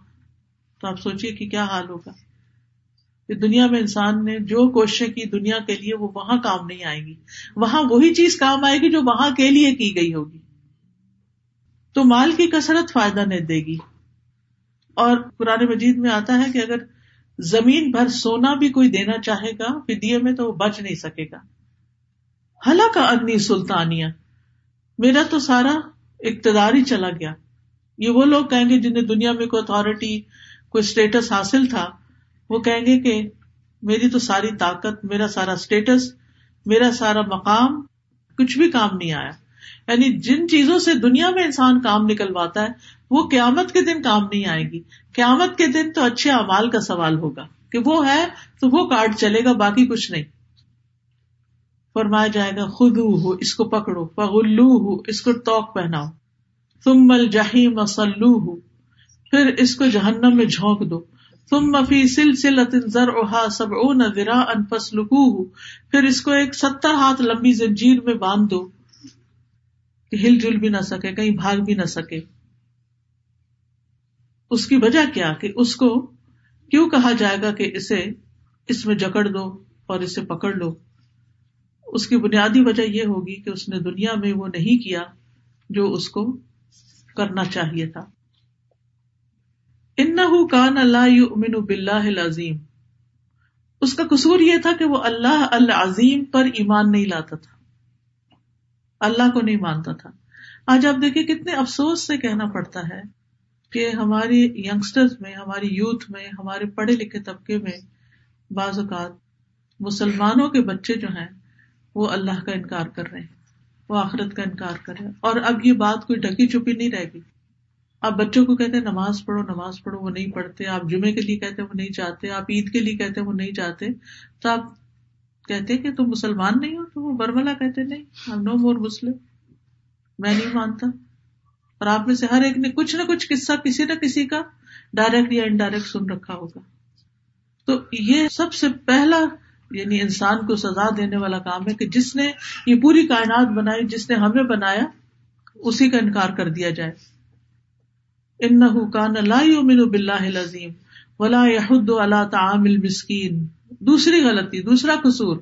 تو آپ سوچیے کہ کیا حال ہوگا۔ کہ دنیا میں انسان نے جو کوششیں کی دنیا کے لیے، وہ وہاں کام نہیں آئے گی۔ وہاں وہی چیز کام آئے گی جو وہاں کے لیے کی گئی ہوگی۔ تو مال کی کثرت فائدہ نہیں دے گی۔ اور پرانے مجید میں آتا ہے کہ اگر زمین بھر سونا بھی کوئی دینا چاہے گا فدیے میں تو وہ بچ نہیں سکے گا۔ ہلا کا اگنی سلطانیہ میرا تو سارا اقتدار ہی چلا گیا۔ یہ وہ لوگ کہیں گے جنہیں دنیا میں کوئی اتارٹی کوئی اسٹیٹس حاصل تھا، وہ کہیں گے کہ میری تو ساری طاقت، میرا سارا اسٹیٹس میرا سارا مقام، کچھ بھی کام نہیں آیا۔ یعنی جن چیزوں سے دنیا میں انسان کام نکلواتا ہے، وہ قیامت کے دن کام نہیں آئے گی۔ قیامت کے دن تو اچھے امال کا سوال ہوگا کہ وہ ہے تو وہ کارڈ چلے گا، باقی کچھ نہیں۔ فرمایا جائے گا خود ہو اس کو پکڑو پگلو ہو اس کو توک پہناؤ۔ تم مل جہی مسلو ہو پھر اس کو جہنم میں جھونک دو۔ تم مفی سلسلہ اوہا سب او نرا ان پسلکو ہو پھر اس کو ایک ستر ہاتھ لمبی زنجیر میں باندھ دو۔ کہ ہل جل بھی نہ سکے، کہیں بھاگ بھی نہ سکے۔ اس کی وجہ کیا؟ کہ اس کو کیوں کہا جائے گا کہ اسے اس میں جکڑ دو اور اسے پکڑ لو؟ اس کی بنیادی وجہ یہ ہوگی کہ اس نے دنیا میں وہ نہیں کیا جو اس کو کرنا چاہیے تھا۔ ان کان اللہ امین بلّہ عظیم اس کا قصور یہ تھا کہ وہ اللہ العظیم پر ایمان نہیں لاتا تھا۔ اللہ کو نہیں مانتا تھا۔ آج آپ دیکھیں کتنے افسوس سے کہنا پڑتا ہے کہ ہماری یگسٹر میں، ہماری یوتھ میں، ہمارے پڑھے لکھے طبقے میں بعض اوقات مسلمانوں کے بچے جو ہیں، وہ اللہ کا انکار کر رہے ہیں، وہ آخرت کا انکار کر رہے ہیں۔ اور اب یہ بات کوئی ڈکی چپی نہیں رہے گی۔ آپ بچوں کو کہتے ہیں، نماز پڑھو نماز پڑھو، وہ نہیں پڑھتے۔ آپ جمعے کے لیے کہتے وہ نہیں چاہتے۔ آپ عید کے لیے کہتے وہ نہیں چاہتے۔ تو آپ کہتے کہ تم مسلمان نہیں ہو تو وہ برملا کہتے نہیں ہم نو مور مسلم میں نہیں مانتا۔ اور آپ میں سے ہر ایک نے کچھ نہ کچھ قصہ کسی نہ کسی کا ڈائریکٹ یا انڈائریکٹ سن رکھا ہوگا۔ تو یہ سب سے پہلا یعنی انسان کو سزا دینے والا کام ہے کہ جس نے یہ پوری کائنات بنائی، جس نے ہمیں بنایا، اسی کا انکار کر دیا جائے۔ ان کان اللہ بلّہ عظیم ولا یحد اللہ تعامل مسکین دوسری غلطی، دوسرا قصور۔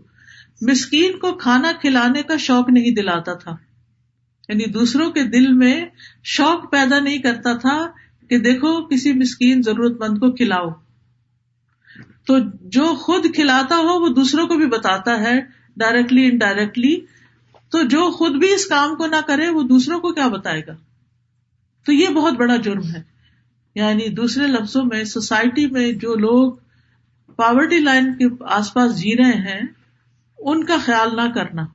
مسکین کو کھانا کھلانے کا شوق نہیں دلاتا تھا۔ یعنی دوسروں کے دل میں شوق پیدا نہیں کرتا تھا کہ دیکھو کسی مسکین ضرورت مند کو کھلاؤ۔ تو جو خود کھلاتا ہو وہ دوسروں کو بھی بتاتا ہے ڈائریکٹلی انڈائریکٹلی تو جو خود بھی اس کام کو نہ کرے، وہ دوسروں کو کیا بتائے گا؟ تو یہ بہت بڑا جرم ہے۔ یعنی دوسرے لفظوں میں سوسائٹی میں جو لوگ پاورٹی لائن کے آس پاس جی رہے ہیں، ان کا خیال نہ کرنا۔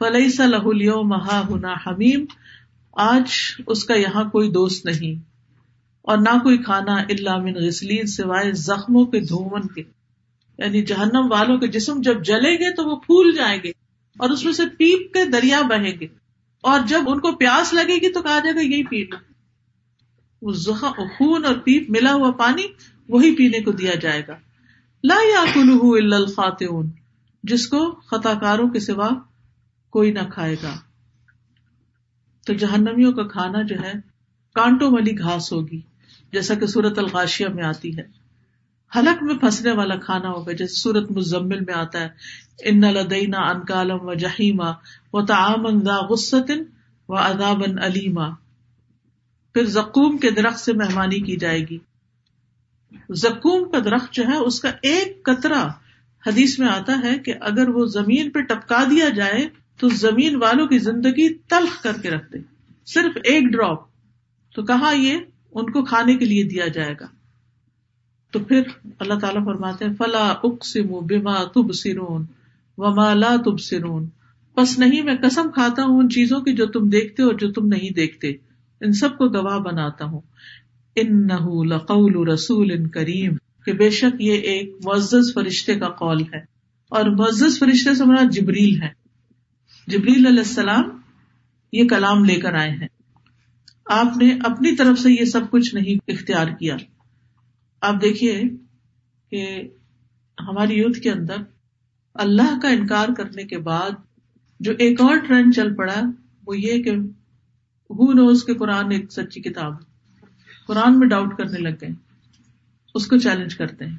فلئی سلیو مہا ہنا حمیم آج اس کا یہاں کوئی دوست نہیں، اور نہ کوئی کھانا اللہ من غسلین سوائے زخموں کے دھومن کے۔ یعنی جہنم والوں کے جسم جب جلیں گے تو وہ پھول جائیں گے، اور اس میں سے پیپ کے دریا بہیں گے۔ اور جب ان کو پیاس لگے گی تو کہا جائے گا یہی پی لو وہ خون اور پیپ ملا ہوا پانی وہی پینے کو دیا جائے گا۔ لا یا کلو الخاتون جس کو خطا کاروں کے سوا کوئی نہ کھائے گا۔ تو جہنمیوں کا کھانا جو ہے، کانٹوں والی گھاس ہوگی، جیسا کہ سورت الغاشیا میں آتی ہے۔ حلق میں پھنسنے والا کھانا ہوگا، جیسے سورت مزمل میں آتا ہے۔ ان لدینا ان کالم و جہیما و تعامن دا غسطن و ادابن علیما پھر زکوم کے درخت سے مہمانی کی جائے گی۔ زکوم کا درخت جو ہے، اس کا ایک قطرہ حدیث میں آتا ہے کہ اگر وہ زمین پہ ٹپکا دیا جائے، تو زمین والوں کی زندگی تلخ کر کے رکھ دے۔ صرف ایک ڈراپ۔ تو کہا یہ؟ ان کو کھانے کے لیے دیا جائے گا۔ تو پھر اللہ تعالیٰ فرماتے ہیں، فلا اقسم بما تب سرون و مالا تب سرون بس نہیں، میں قسم کھاتا ہوں ان چیزوں کی جو تم دیکھتے اور جو تم نہیں دیکھتے۔ ان سب کو گواہ بناتا ہوں۔ ان لقول رسول ان کریم، کہ بے شک یہ ایک معزز فرشتے کا قول ہے۔ اور معزز فرشتے سے مراد جبریل ہے جبریل علیہ السلام یہ کلام لے کر آئے ہیں۔ آپ نے اپنی طرف سے یہ سب کچھ نہیں اختیار کیا۔ آپ دیکھیے کہ ہماری یوتھ کے اندر اللہ کا انکار کرنے کے بعد جو ایک اور ٹرینڈ چل پڑا، وہ یہ کہ ہو نوز کے قرآن ایک سچی کتاب قرآن میں ڈاؤٹ کرنے لگ گئے، اس کو چیلنج کرتے ہیں۔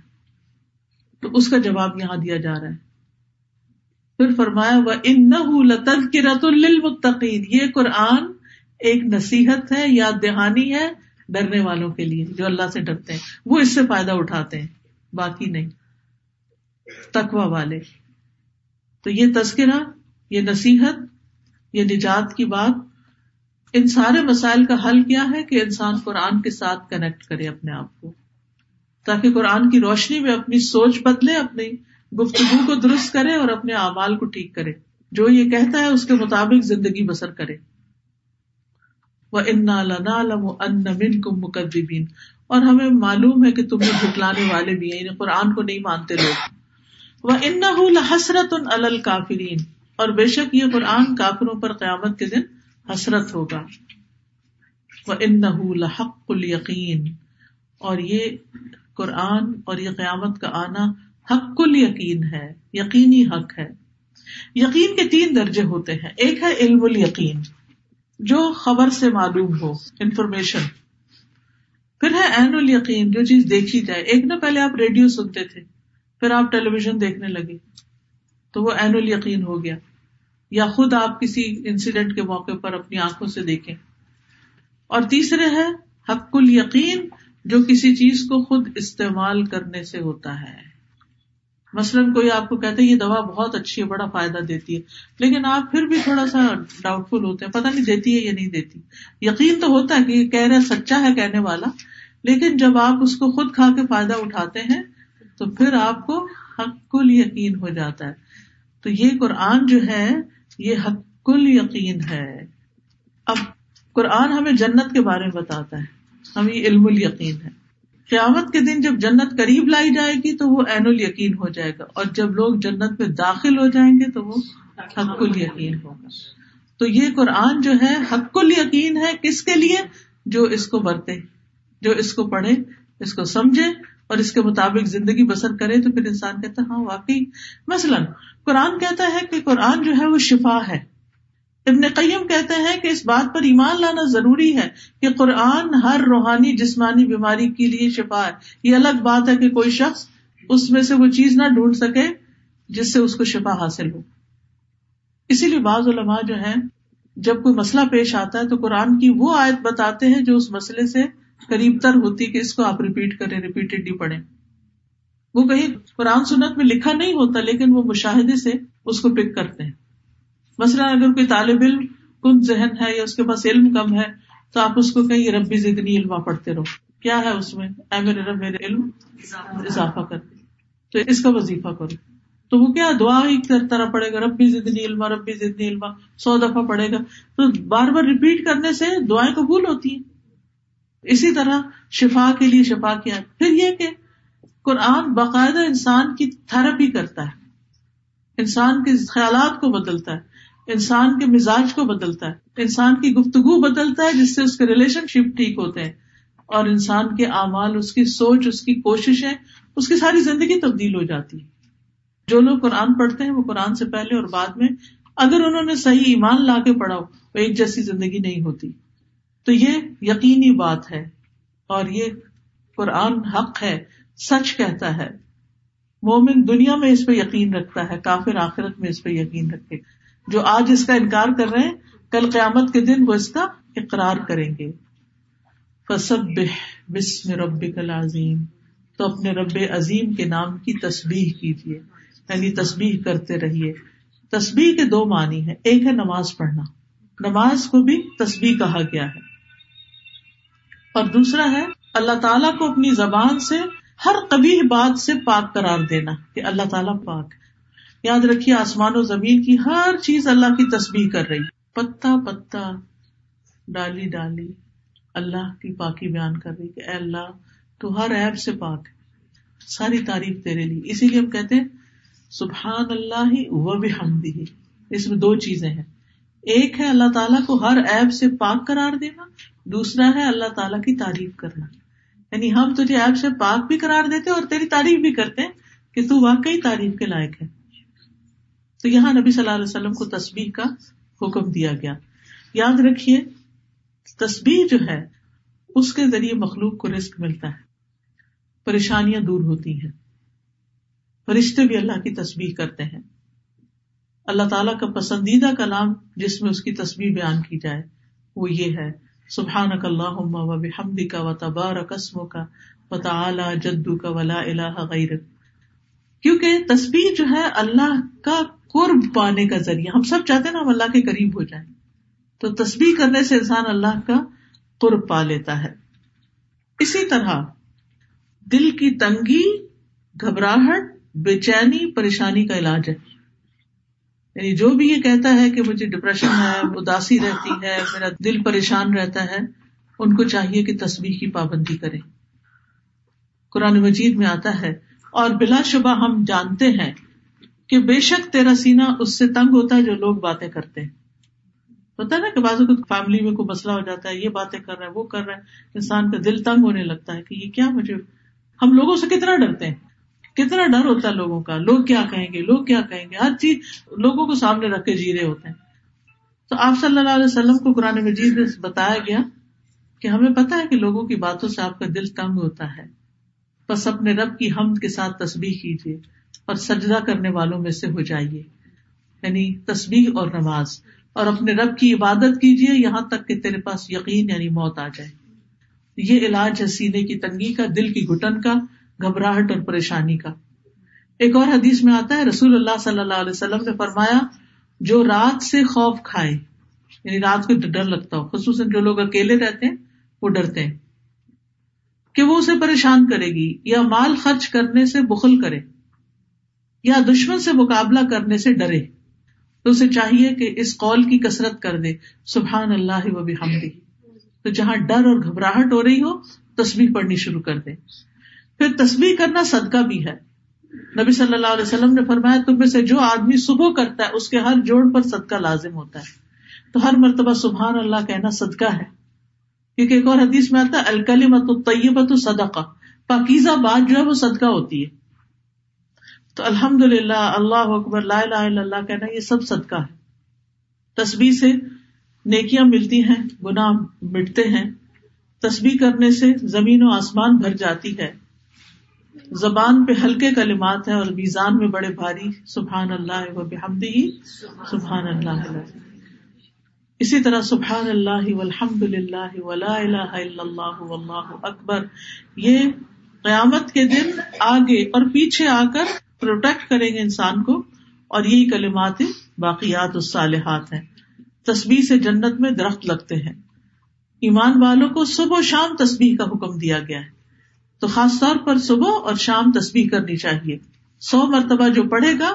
تو اس کا جواب یہاں دیا جا رہا ہے۔ پھر فرمایا وہ ان لطف کی رت المتقین یہ قرآن ایک نصیحت ہے یا دہانی ہے ڈرنے والوں کے لیے، جو اللہ سے ڈرتے ہیں۔ وہ اس سے فائدہ اٹھاتے ہیں، باقی نہیں۔ تکوا والے۔ تو یہ تذکرہ، یہ نصیحت، یہ نجات کی بات ان سارے مسائل کا حل کیا ہے کہ انسان قرآن کے ساتھ کنیکٹ کرے اپنے آپ کو؟ تاکہ قرآن کی روشنی میں اپنی سوچ بدلے، اپنی گفتگو کو درست کرے اور اپنے اعمال کو ٹھیک کرے۔ جو یہ کہتا ہے، اس کے مطابق زندگی بسر کرے۔ وہ ان کم مقدبین اور ہمیں معلوم ہے کہ تمہیں جھٹلانے والے بھی ہیں یعنی قرآن کو نہیں مانتے لوگ۔ وہ ان حسرت ان الکافرین اور بے شک یہ قرآن کافروں پر قیامت کے دن حسرت ہوگا۔ وہ ان لحق یقین اور یہ قرآن اور یہ قیامت کا آنا حق ال یقین ہے، یقینی حق ہے۔ یقین کے تین درجے ہوتے ہیں۔ ایک ہے علم ال یقین جو خبر سے معلوم ہو انفارمیشن پھر ہے عین ال یقین جو چیز دیکھی جائے۔ ایک نہ پہلے آپ ریڈیو سنتے تھے، پھر آپ ٹیلی ویژن دیکھنے لگے، تو وہ عین ال یقین ہو گیا۔ یا خود آپ کسی انسیڈنٹ کے موقع پر اپنی آنکھوں سے دیکھیں۔ اور تیسرے ہے، حق ال یقین جو کسی چیز کو خود استعمال کرنے سے ہوتا ہے۔ مثلاً کوئی آپ کو کہتے یہ دوا بہت اچھی ہے، بڑا فائدہ دیتی ہے۔ لیکن آپ پھر بھی تھوڑا سا ڈاؤٹ فل ہوتے ہیں پتا نہیں دیتی ہے یا نہیں دیتی۔ یقین تو ہوتا ہے کہ یہ کہہ رہا سچا ہے کہنے والا۔ لیکن جب آپ اس کو خود کھا کے فائدہ اٹھاتے ہیں، تو پھر آپ کو حق ال یقین ہو جاتا ہے۔ تو یہ قرآن جو ہے یہ حق ال یقین ہے۔ اب قرآن ہمیں جنت کے بارے میں بتاتا ہے۔ ہمیں علم ال یقین ہے۔ قیامت کے دن جب جنت قریب لائی جائے گی تو وہ عین ال یقین ہو جائے گا۔ اور جب لوگ جنت میں داخل ہو جائیں گے تو وہ حق ال یقین ہوگا۔ تو یہ قرآن جو ہے حق ال یقین ہے کس کے لیے؟ جو اس کو برتے، جو اس کو پڑھے، اس کو سمجھے اور اس کے مطابق زندگی بسر کرے تو پھر انسان کہتا ہاں واقعی۔ مثلاً قرآن کہتا ہے کہ قرآن جو ہے وہ شفا ہے۔ ابن قیم کہتے ہیں کہ اس بات پر ایمان لانا ضروری ہے کہ قرآن ہر روحانی جسمانی بیماری کے لیے شفا ہے۔ یہ الگ بات ہے کہ کوئی شخص اس میں سے وہ چیز نہ ڈھونڈ سکے جس سے اس کو شفا حاصل ہو۔ اسی لیے بعض علماء جو ہیں، جب کوئی مسئلہ پیش آتا ہے تو قرآن کی وہ آیت بتاتے ہیں جو اس مسئلے سے قریب تر ہوتی کہ اس کو آپ ریپیٹ کریں ریپیٹڈلی پڑھیں۔ وہ کہیں قرآن سنت میں لکھا نہیں ہوتا لیکن وہ مشاہدے سے اس کو پک کرتے ہیں۔ مثلاً اگر کوئی طالب علم، کن ذہن ہے یا اس کے پاس علم کم ہے، تو آپ اس کو کہیں، ربی زدنی علما پڑھتے رہو۔ کیا ہے اس میں؟ اے میرے رب، میرے علم اضافہ کر۔ تو اس کا وظیفہ کرو۔ تو وہ کیا دعا ہی طرح پڑے گا؟ ربی زدنی علما، ربی زدنی علما، سو دفعہ پڑے گا۔ تو بار بار ریپیٹ کرنے سے دعائیں قبول ہوتی ہیں۔ اسی طرح شفا کے لیے شفا کیا۔ پھر یہ کہ قرآن باقاعدہ انسان کی تھراپی کرتا ہے۔ انسان کے خیالات کو بدلتا ہے۔ انسان کے مزاج کو بدلتا ہے۔ انسان کی گفتگو بدلتا ہے، جس سے اس کے ریلیشن شپ ٹھیک ہوتے ہیں۔ اور انسان کے اعمال، اس کی سوچ، اس کی کوششیں، اس کی ساری زندگی تبدیل ہو جاتی ہے جو لوگ قرآن پڑھتے ہیں، وہ قرآن سے پہلے اور بعد میں، اگر انہوں نے صحیح ایمان لا کے پڑھا وہ ایک جیسی زندگی نہیں ہوتی۔ تو یہ یقینی بات ہے۔ اور یہ قرآن حق ہے۔ سچ کہتا ہے۔ مومن دنیا میں اس پہ یقین رکھتا ہے، کافر آخرت میں اس پہ یقین رکھے۔ جو آج اس کا انکار کر رہے ہیں، کل قیامت کے دن وہ اس کا اقرار کریں گے۔ فسب بسم رب عظیم تو اپنے رب عظیم کے نام کی تسبیح کیجیے یعنی تسبیح کرتے رہیے۔ تسبیح کے دو معنی ہے ایک ہے نماز پڑھنا۔ نماز کو بھی تسبیح کہا گیا ہے۔ اور دوسرا ہے، اللہ تعالیٰ کو اپنی زبان سے ہر کبھی بات سے پاک قرار دینا کہ اللہ تعالیٰ پاک یاد رکھیے، آسمان و زمین کی ہر چیز اللہ کی تسبیح کر رہی پتا پتا، ڈالی ڈالی، اللہ کی پاکی بیان کر رہی کہ اے اللہ، تو ہر ایپ سے پاک ساری تعریف تیرے لیے۔ اسی لیے ہم کہتے ہیں سبحان اللہ ہی وہ بھی ہم اس میں دو چیزیں ہیں۔ ایک ہے، اللہ تعالیٰ کو ہر ایپ سے پاک قرار دینا۔ دوسرا ہے، اللہ تعالیٰ کی تعریف کرنا۔ یعنی ہم تجھے ایپ سے پاک بھی قرار دیتے اور تیری تعریف بھی کرتے ہیں کہ تو واقعی تعریف کے لائق ہے۔ تو یہاں نبی صلی اللہ علیہ وسلم کو تصویر کا حکم دیا گیا۔ یاد رکھیے تصویر جو ہے، اس کے ذریعے مخلوق کو رسک ملتا ہے۔ پریشانیاں دور ہوتی ہیں۔ فرشتے بھی اللہ کی تصویر کرتے ہیں۔ اللہ تعالیٰ کا پسندیدہ کلام جس میں اس کی تصویر بیان کی جائے، وہ یہ ہے۔ سبحان اللہ و بحمدی کا و تبار قسم کا و جدو کا ولا الہ غیر کیونکہ تصویر جو ہے اللہ کا قرب پانے کا ذریعہ، ہم سب چاہتے ہیں نا ہم اللہ کے قریب ہو جائیں۔ تو تصویر کرنے سے انسان اللہ کا قرب پا لیتا ہے۔ اسی طرح دل کی تنگی، گھبراہٹ، بے چینی، پریشانی کا علاج ہے۔ یعنی جو بھی یہ کہتا ہے کہ مجھے ڈپریشن ہے، اداسی رہتی ہے، میرا دل پریشان رہتا ہے، ان کو چاہیے کہ تصویر کی پابندی کرے قرآن مجید میں آتا ہے، اور بلا شبہ ہم جانتے ہیں کہ بے شک تیرا سینا اس سے تنگ ہوتا ہے جو لوگ باتیں کرتے ہیں۔ ہوتا ہے نا کہ بازو کو فیملی میں کوئی مسئلہ ہو جاتا ہے، یہ باتیں کر رہا ہے، وہ کر رہا ہے، انسان کا دل تنگ ہونے لگتا ہے کہ یہ کیا مجھے، ہم لوگوں سے کتنا ڈرتے ہیں؟ کتنا ڈر ہوتا ہے لوگوں کا؟ لوگ کیا کہیں گے؟ لوگ کیا کہیں گے؟ ہر چیز لوگوں کو سامنے رکھ کے جی رہے ہوتے ہیں۔ تو آپ صلی اللہ علیہ وسلم کو قرآن مجید میں بتایا گیا کہ ہمیں پتا ہے کہ لوگوں کی باتوں سے آپ کا دل تنگ ہوتا ہے۔ بس اپنے رب کی حمد کے ساتھ تصویر کیجیے اور سجدہ کرنے والوں میں سے ہو جائیے۔ یعنی تصویر اور نماز۔ اور اپنے رب کی عبادت کیجیے یہاں تک کہ تیرے پاس یقین یعنی موت آ جائے۔ یہ علاج ہے سینے کی تنگی کا، دل کی گٹن کا۔ گھبراہٹ اور پریشانی کا۔ ایک اور حدیث میں آتا ہے، رسول اللہ صلی اللہ علیہ وسلم نے فرمایا، جو رات سے خوف کھائے یعنی رات کو ڈر لگتا ہو، خصوصاً جو لوگ اکیلے رہتے ہیں، وہ ڈرتے ہیں۔ کہ وہ اسے پریشان کرے گی، یا مال خرچ کرنے سے بخل کرے، یا دشمن سے مقابلہ کرنے سے ڈرے۔ تو اسے چاہیے کہ اس قول کی کسرت کر دے، سبحان اللہ و بحمدی تو جہاں ڈر اور گھبراہٹ ہو رہی ہو تصویر پڑھنی شروع کر دے۔ پھر تصویر کرنا صدقہ بھی ہے۔ نبی صلی اللہ علیہ وسلم نے فرمایا، تم میں سے جو آدمی صبح کرتا ہے، اس کے ہر جوڑ پر صدقہ لازم ہوتا ہے۔ تو ہر مرتبہ سبحان اللہ کہنا صدقہ ہے۔ کیونکہ ایک اور حدیث میں آتا ہے الکلی مت طیبت صدقہ۔ پاکیزہ بات جو ہے، وہ صدقہ ہوتی ہے۔ تو الحمد للہ اللہ اکبر، لا الہ الا اللہ کہنا یہ سب صدقہ ہے۔ تسبیح سے نیکیاں ملتی ہیں، گناہ مٹتے ہیں۔ تسبیح کرنے سے زمین و آسمان بھر جاتی ہے۔ زبان پہ ہلکے کلمات ہیں اور میزان میں بڑے بھاری سبحان اللہ و بحمدی سبحان اللہ اسی طرح سبحان اللہ والحمد للہ ولا الہ الا اللہ واللہ اکبر۔ یہ قیامت کے دن آگے اور پیچھے آ کر پروٹیکٹ کریں گے انسان کو اور یہی کلمات باقیات الصالحات ہیں۔ تصویر سے جنت میں درخت لگتے ہیں۔ ایمان والوں کو صبح و شام تصویر کا حکم دیا گیا ہے۔ تو خاص طور پر صبح اور شام تصویر کرنی چاہیے۔ سو مرتبہ جو پڑھے گا،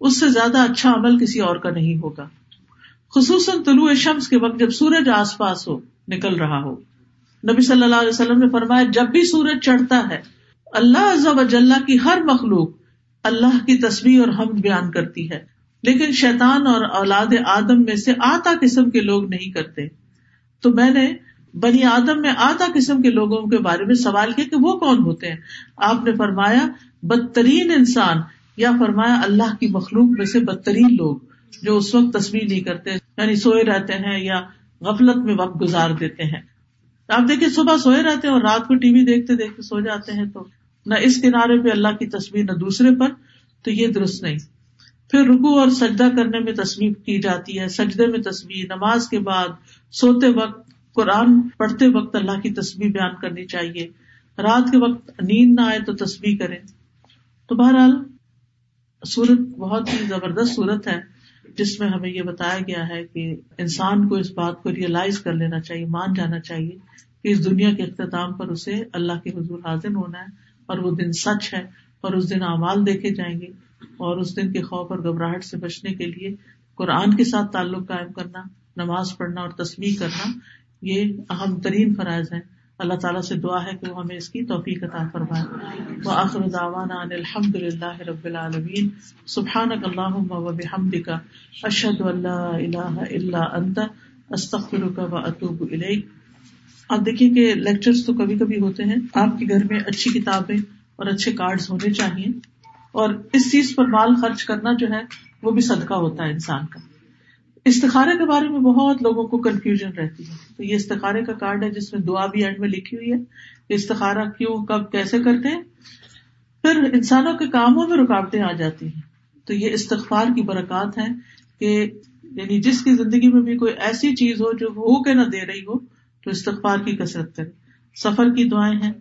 اس سے زیادہ اچھا عمل کسی اور کا نہیں ہوگا۔ خصوصاً طلوع شمس کے وقت جب سورج آس پاس ہو، نکل رہا ہو۔ نبی صلی اللہ علیہ وسلم نے فرمایا، جب بھی سورج چڑھتا ہے، اللہ عزب اجلّہ کی ہر مخلوق اللہ کی تصویر اور ہم بیان کرتی ہے۔ لیکن شیطان اور اولاد آدم میں سے آتا قسم کے لوگ نہیں کرتے۔ تو میں نے بنی آدم میں آتا قسم کے لوگوں کے بارے میں سوال کیا کہ وہ کون ہوتے ہیں؟ آپ نے فرمایا، بدترین انسان، یا فرمایا اللہ کی مخلوق میں سے بدترین لوگ جو اس وقت تصویر نہیں کرتے یعنی سوئے رہتے ہیں یا غفلت میں وقت گزار دیتے ہیں۔ آپ دیکھیں، صبح سوئے رہتے ہیں اور رات کو ٹی وی دیکھتے دیکھتے سو جاتے ہیں تو نہ اس کنارے پہ اللہ کی تصویر نہ دوسرے پر، تو یہ درست نہیں۔ پھر رکو اور سجدہ کرنے میں تصویر کی جاتی ہے، سجدے میں تصویر نماز کے بعد، سوتے وقت قرآن پڑھتے وقت اللہ کی تصویر بیان کرنی چاہیے۔ رات کے وقت نیند نہ آئے تو تصویر کریں۔ تو بہرحال، سورت بہت ہی زبردست صورت ہے، جس میں ہمیں یہ بتایا گیا ہے کہ انسان کو اس بات کو ریئلائز کر لینا چاہیے، مان جانا چاہیے کہ اس دنیا کے اختتام پر اسے اللہ کے حضور حاضر ہونا ہے اور وہ دن سچ ہے اور اس دن اعمال دیکھے جائیں گے اور اس دن کے خوف اور گھبراہٹ سے بچنے کے لیے قرآن کے ساتھ تعلق قائم کرنا، نماز پڑھنا اور تصویر کرنا یہ اہم ترین فرائض ہے اللہ تعالیٰ سے دعا ہے کہ وہ ہمیں اس کی توفیق عطا فرمائے۔ وہ آخر دعوانا ان الحمد للہ رب العالمین۔ سبحان اللہم و بحمدک۔ اشہد اللہ الہ الا انت۔ استغفرک و اتوب الیک۔ آپ دیکھیے کہ لیکچرز تو کبھی کبھی ہوتے ہیں۔ آپ کے گھر میں اچھی کتابیں اور اچھے کارڈز ہونے چاہیے اور اس چیز پر مال خرچ کرنا جو ہے، وہ بھی صدقہ ہوتا ہے انسان کا۔ استخارے کے بارے میں بہت لوگوں کو کنفیوژن رہتی ہے۔ تو یہ استخارے کا کارڈ ہے جس میں دعا بھی اینڈ میں لکھی ہوئی ہے۔ استخارہ کیوں، کب، کیسے کرتے ہیں؟ پھر انسانوں کے کاموں میں رکاوٹیں آ جاتی ہیں۔ تو یہ استغفار کی برکات ہے کہ یعنی جس کی زندگی میں بھی کوئی ایسی چیز ہو جو ہو کے نہ دے رہی ہو، تو استغفار کی کثرت کرے۔ سفر کی دعائیں ہیں۔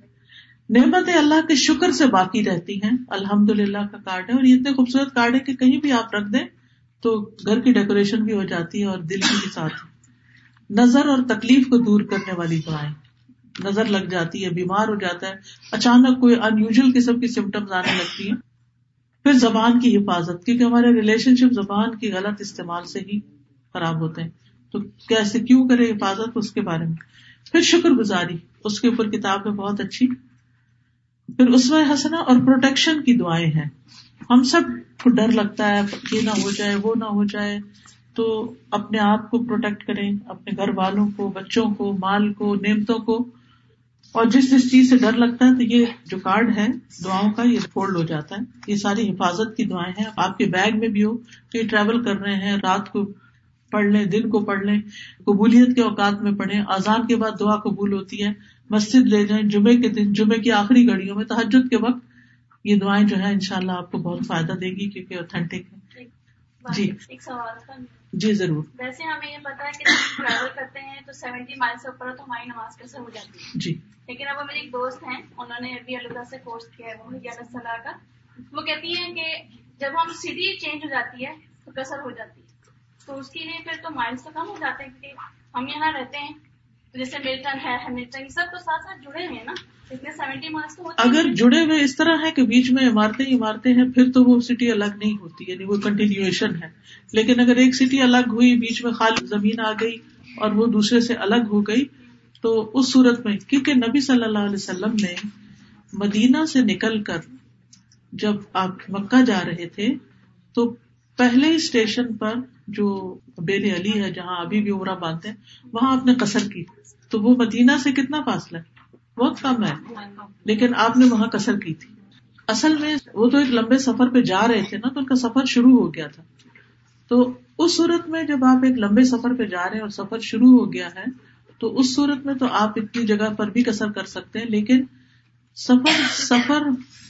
نعمت اللہ کے شکر سے باقی رہتی ہیں۔ الحمد للہ کا کارڈ ہے اور یہ اتنے خوبصورت کارڈ ہے کہ کہیں بھی آپ رکھ دیں تو گھر کی ڈیکوریشن بھی ہو جاتی ہے اور دل بھی ساتھ نظر اور تکلیف کو دور کرنے والی دعائیں۔ نظر لگ جاتی ہے، بیمار ہو جاتا ہے۔ اچانک کوئی ان یوژل قسم کی سمٹمس آنے لگتی ہیں۔ پھر زبان کی حفاظت، کیونکہ ہمارے ریلیشن شپ زبان کی غلط استعمال سے ہی خراب ہوتے ہیں۔ تو کیسے کیوں کرے حفاظت؟ اس کے بارے میں۔ پھر شکر گزاری اس کے اوپر کتاب میں بہت اچھی۔ پھر اس میں ہنسنا اور پروٹیکشن کی دعائیں ہیں۔ ہم سب کو ڈر لگتا ہے، یہ نہ ہو جائے، وہ نہ ہو جائے۔ تو اپنے آپ کو پروٹیکٹ کریں، اپنے گھر والوں کو، بچوں کو، مال کو، نعمتوں کو۔ اور جس جس چیز سے ڈر لگتا ہے، تو یہ جو کارڈ ہے، دعاؤں کا، یہ فولڈ ہو جاتا ہے۔ یہ ساری حفاظت کی دعائیں ہیں۔ آپ کے بیگ میں بھی ہو کہیں ٹریول کر رہے ہیں، رات کو پڑھ لیں، دن کو پڑھ لیں۔ قبولیت کے اوقات میں پڑھیں۔ آزان کے بعد دعا قبول ہوتی ہے۔ مسجد لے جائیں، جمعے کے دن، جمعے کی آخری گھڑیوں میں تحجد کے وقت یہ دعائیں جو ہے ان شاء اللہ آپ کو بہت فائدہ دے گی کیونکہ اوتھینٹک ہے جی۔ ایک سوال تھا۔ جی ضرور۔ ویسے ہمیں یہ پتا ہے کہ ٹریول کرتے ہیں تو سیونٹی مائل سے اوپر تو ہماری نماز کیسے ہو جاتی ہے؟ جی۔ لیکن اب میری ایک دوست ہیں انہوں نے ابھی سے کورس کیا ہے وہ صلاح کا۔ وہ کہتی ہیں کہ جب ہم سٹی چینج ہو جاتی ہے تو کسر ہو جاتی ہے۔ تو اس کے لیے پھر تو مائلس تو کم ہو جاتے ہیں کیونکہ ہم یہاں رہتے ہیں۔ جیسے ملٹن ہے ہیملٹن سب تو ساتھ ساتھ جڑے ہوئے ہیں نا اگر جڑے ہوئے اس طرح ہے کہ بیچ میں عمارتیں عمارتیں ہیں، پھر تو وہ سٹی الگ نہیں ہوتی یعنی وہ کنٹینیوشن ہے۔ لیکن اگر ایک سٹی الگ ہوئی، بیچ میں خالی زمین آ گئی اور وہ دوسرے سے الگ ہو گئی، تو اس صورت میں، کیونکہ نبی صلی اللہ علیہ وسلم نے مدینہ سے نکل کر جب آپ مکہ جا رہے تھے، تو پہلے ہی اسٹیشن پر جو بیر علی ہے جہاں ابھی بھی عمرہ باندھتے ہیں، وہاں آپ نے قصر کی۔ تو وہ مدینہ سے کتنا فاصلہ ہے؟ بہت کم ہے۔ لیکن آپ نے وہاں کسر کی تھی۔ اصل میں وہ تو ایک لمبے سفر پہ جا رہے تھے نا، تو ان کا سفر شروع ہو گیا تھا۔ تو اس صورت میں جب آپ ایک لمبے سفر پہ جا رہے ہیں اور سفر شروع ہو گیا ہے، تو اس صورت میں تو آپ اتنی جگہ پر بھی کسر کر سکتے ہیں، لیکن سفر سفر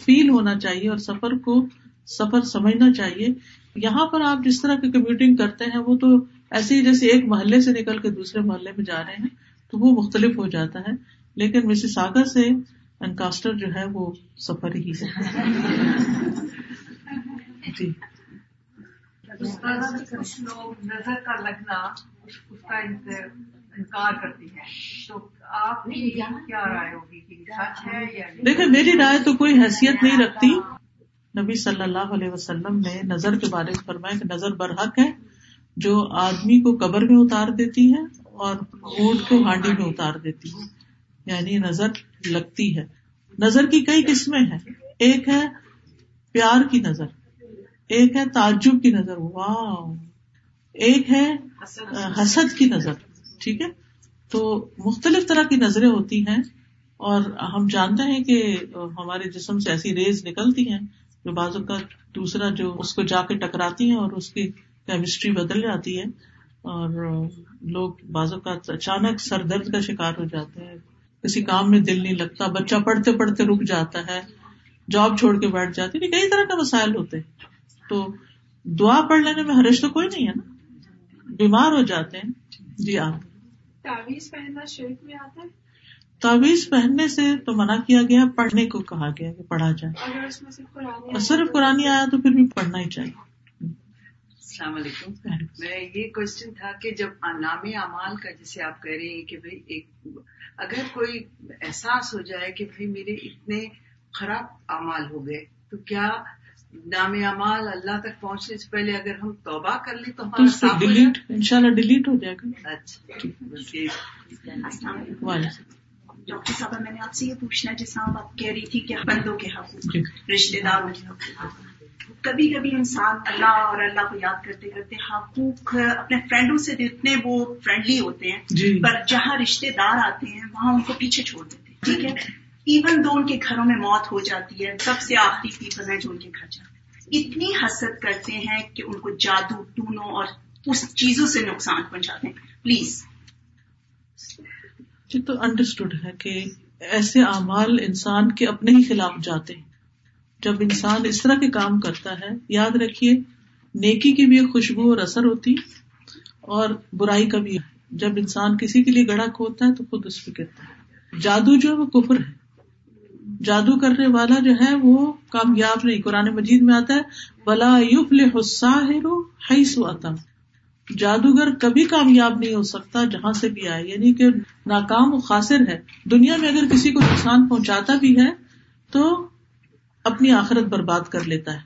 فیل ہونا چاہیے اور سفر کو، سفر سمجھنا چاہیے یہاں پر آپ جس طرح کی کمیوٹنگ کرتے ہیں وہ تو ایسے ہی جیسے ایک محلے سے نکل کے دوسرے محلے میں جا رہے ہیں تو وہ مختلف ہو جاتا ہے۔ لیکن مس ساگر سے انکاسٹر جو ہے وہ سفر ہی ہے۔ جی۔ کچھ لوگ نظر کا لگنا اس کا انکار کرتی ہے تو آپ کیا رائے ہوگی سچ ہے یا دیکھیں میری رائے تو کوئی حیثیت نہیں رکھتی۔ نبی صلی اللہ علیہ وسلم نے نظر کے بارے میں فرمایا کہ نظر برحق ہے، جو آدمی کو قبر میں اتار دیتی ہے اور اونٹ کو ہانڈی میں اتار دیتی ہے۔ یعنی نظر لگتی ہے۔ نظر کی کئی قسمیں ہیں۔ ایک ہے پیار کی نظر، ایک ہے تعجب کی نظر۔ واہ ایک ہے حسد کی نظر، ٹھیک ہے؟ تو مختلف طرح کی نظریں ہوتی ہیں اور ہم جانتے ہیں کہ ہمارے جسم سے ایسی ریز نکلتی ہیں جو بازو کا دوسرا جو اس کو جا کے ٹکراتی ہیں اور اس کی کیمسٹری بدل جاتی ہے اور لوگ بازو کا اچانک سر درد کا شکار ہو جاتے ہیں۔ کسی کام میں دل نہیں لگتا، بچہ پڑھتے پڑھتے رک جاتا ہے، جاب چھوڑ کے بیٹھ جاتی نہیں کئی طرح کا مسائل ہوتے تو دعا پڑھ لینے میں ہرش تو کوئی نہیں ہے نا؟ بیمار ہو جاتے ہیں۔ جی آپ تعویذ پہننا شرک میں آتا ہے؟ تعویذ پہننے سے تو منع کیا گیا پڑھنے کو کہا گیا کہ پڑھا جائے۔ اور صرف قرآن آیا تو پھر بھی پڑھنا ہی چاہیے۔ السلام علیکم۔ میں یہ کوشچن تھا کہ جب نام اعمال کا جیسے آپ کہہ رہے ہیں کہ بھائی ایک اگر کوئی احساس ہو جائے کہ بھائی میرے اتنے خراب اعمال ہو گئے تو کیا نام اعمال اللہ تک پہنچنے سے پہلے اگر ہم توبہ کر لیں تو ہمارا ڈیلیٹ ان شاء اللہ ڈیلیٹ ہو جائے گا؟ اچھا بس یہ وعلیکم ڈاکٹر صاحبہ میں نے آپ سے یہ پوچھنا ہے جیسا آپ کہہ رہی تھی کہ بندوں کے حقوق جی۔ رشتے داروں کے حقوق کبھی کبھی انسان اللہ اور اللہ کو یاد کرتے کرتے حقوق اپنے فرینڈوں سے اتنے وہ فرینڈلی ہوتے ہیں جی۔ پر جہاں رشتے دار آتے ہیں وہاں ان کو پیچھے چھوڑ دیتے ہیں۔ ٹھیک ہے؟ ایون دو ان کے گھروں میں موت ہو جاتی ہے سب سے آخری پیپل ہیں جو ان کے گھر جاتے ہیں۔ اتنی حسد کرتے ہیں کہ ان کو جادو ٹونوں اور اس چیزوں سے نقصان پہنچاتے ہیں۔ پلیز جی تو انڈرسٹوڈ ہے کہ ایسے اعمال انسان کے اپنے ہی خلاف جاتے ہیں۔ جب انسان اس طرح کے کام کرتا ہے، یاد رکھیے، نیکی کی بھی ایک خوشبو اور اثر ہوتی اور برائی کا بھی۔ جب انسان کسی کے لیے گڑا کھوتا ہے تو خود اس پہ گرتا ہے۔ جادو جو ہے وہ کفر ہے۔ جادو کرنے والا جو ہے وہ کامیاب نہیں۔ قرآن مجید میں آتا ہے، بلا یوف لساہرو حیث اتم جادوگر کبھی کامیاب نہیں ہو سکتا جہاں سے بھی آئے یعنی کہ ناکام و خاصر ہے۔ دنیا میں اگر کسی کو نقصان پہنچاتا بھی ہے، تو اپنی آخرت برباد کر لیتا ہے۔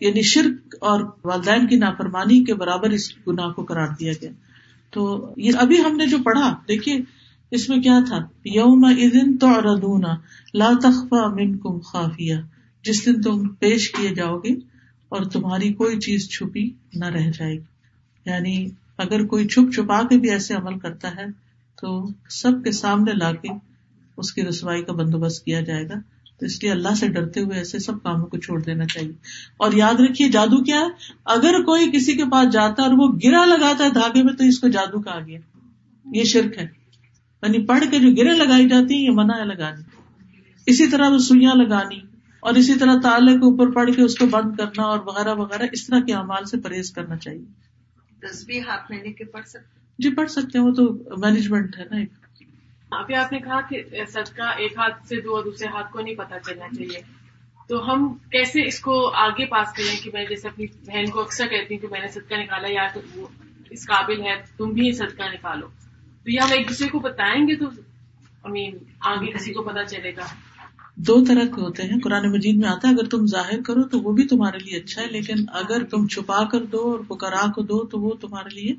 یعنی شرک اور والدین کی نافرمانی کے برابر اس گناہ کو قرار دیا گیا۔ تو یہ ابھی ہم نے جو پڑھا، دیکھیے، اس میں کیا تھا؟ یوم ادن تو لا تخفا منکم خافیہ۔ جس دن تم پیش کیے جاؤ گے اور تمہاری کوئی چیز چھپی نہ رہ جائے گی۔ یعنی اگر کوئی چھپ چھپا کے بھی ایسے عمل کرتا ہے تو سب کے سامنے لا کے اس کی رسوائی کا بندوبست کیا جائے گا۔ تو اس لیے اللہ سے ڈرتے ہوئے ایسے سب کاموں کو چھوڑ دینا چاہیے۔ اور یاد رکھیے، جادو کیا ہے؟ اگر کوئی کسی کے پاس جاتا ہے اور وہ گرا لگاتا ہے دھاگے میں، تو اس کو جادو کہا گیا۔ یہ شرک ہے۔ یعنی پڑھ کے جو گرے لگائی جاتی ہیں، یہ منع ہے لگانی اسی طرح وہ سوئیاں لگانی، اور اسی طرح تالے کے اوپر پڑھ کے اس کو بند کرنا اور وغیرہ وغیرہ، اس طرح کے اعمال سے پرہیز کرنا چاہیے۔ تصویر ہاتھ میں لے کے پڑھ سکتے جی پڑھ سکتے ہیں وہ تو مینجمنٹ ہے نا ایک۔ ابھی آپ نے کہا کہ صدقہ ایک ہاتھ سے دو اور دوسرے ہاتھ کو نہیں پتا چلنا چاہیے۔ تو ہم کیسے اس کو آگے پاس کریں کہ میں جیسے اپنی بہن کو اکثر کہتی ہوں کہ میں نے صدقہ نکالا یا تو وہ اس قابل ہے تم بھی صدقہ نکالو۔ تو یہ ہم ایک دوسرے کو بتائیں گے تو I mean, آگے کسی کو پتا چلے گا۔ دو طرح کے ہوتے ہیں۔ قرآن مجید میں آتا ہے، اگر تم ظاہر کرو تو وہ بھی تمہارے لیے اچھا ہے، لیکن اگر تم چھپا کر دو اور پکرا کو دو تو وہ تمہارے لیے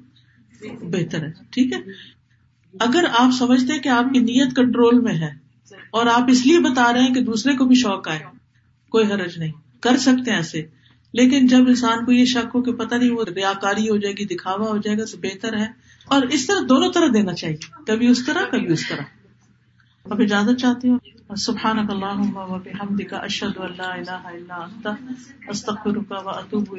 بہتر ہے۔ ٹھیک ہے؟ اگر آپ سمجھتے ہیں کہ آپ کی نیت کنٹرول میں ہے اور آپ اس لیے بتا رہے ہیں کہ دوسرے کو بھی شوق آئے، کوئی حرج نہیں۔ کر سکتے ہیں ایسے۔ لیکن جب انسان کو یہ شک ہو کہ پتہ نہیں، وہ ریاکاری ہو جائے گی، دکھاوا ہو جائے گا، تو بہتر ہے۔ اور اس طرح دونوں طرح دینا چاہیے۔ کبھی اس طرح، کبھی اس طرح۔ اب اجازت چاہتی ہوں سبحان اللہ اشد اللہ اللہ استخر کا و اطوب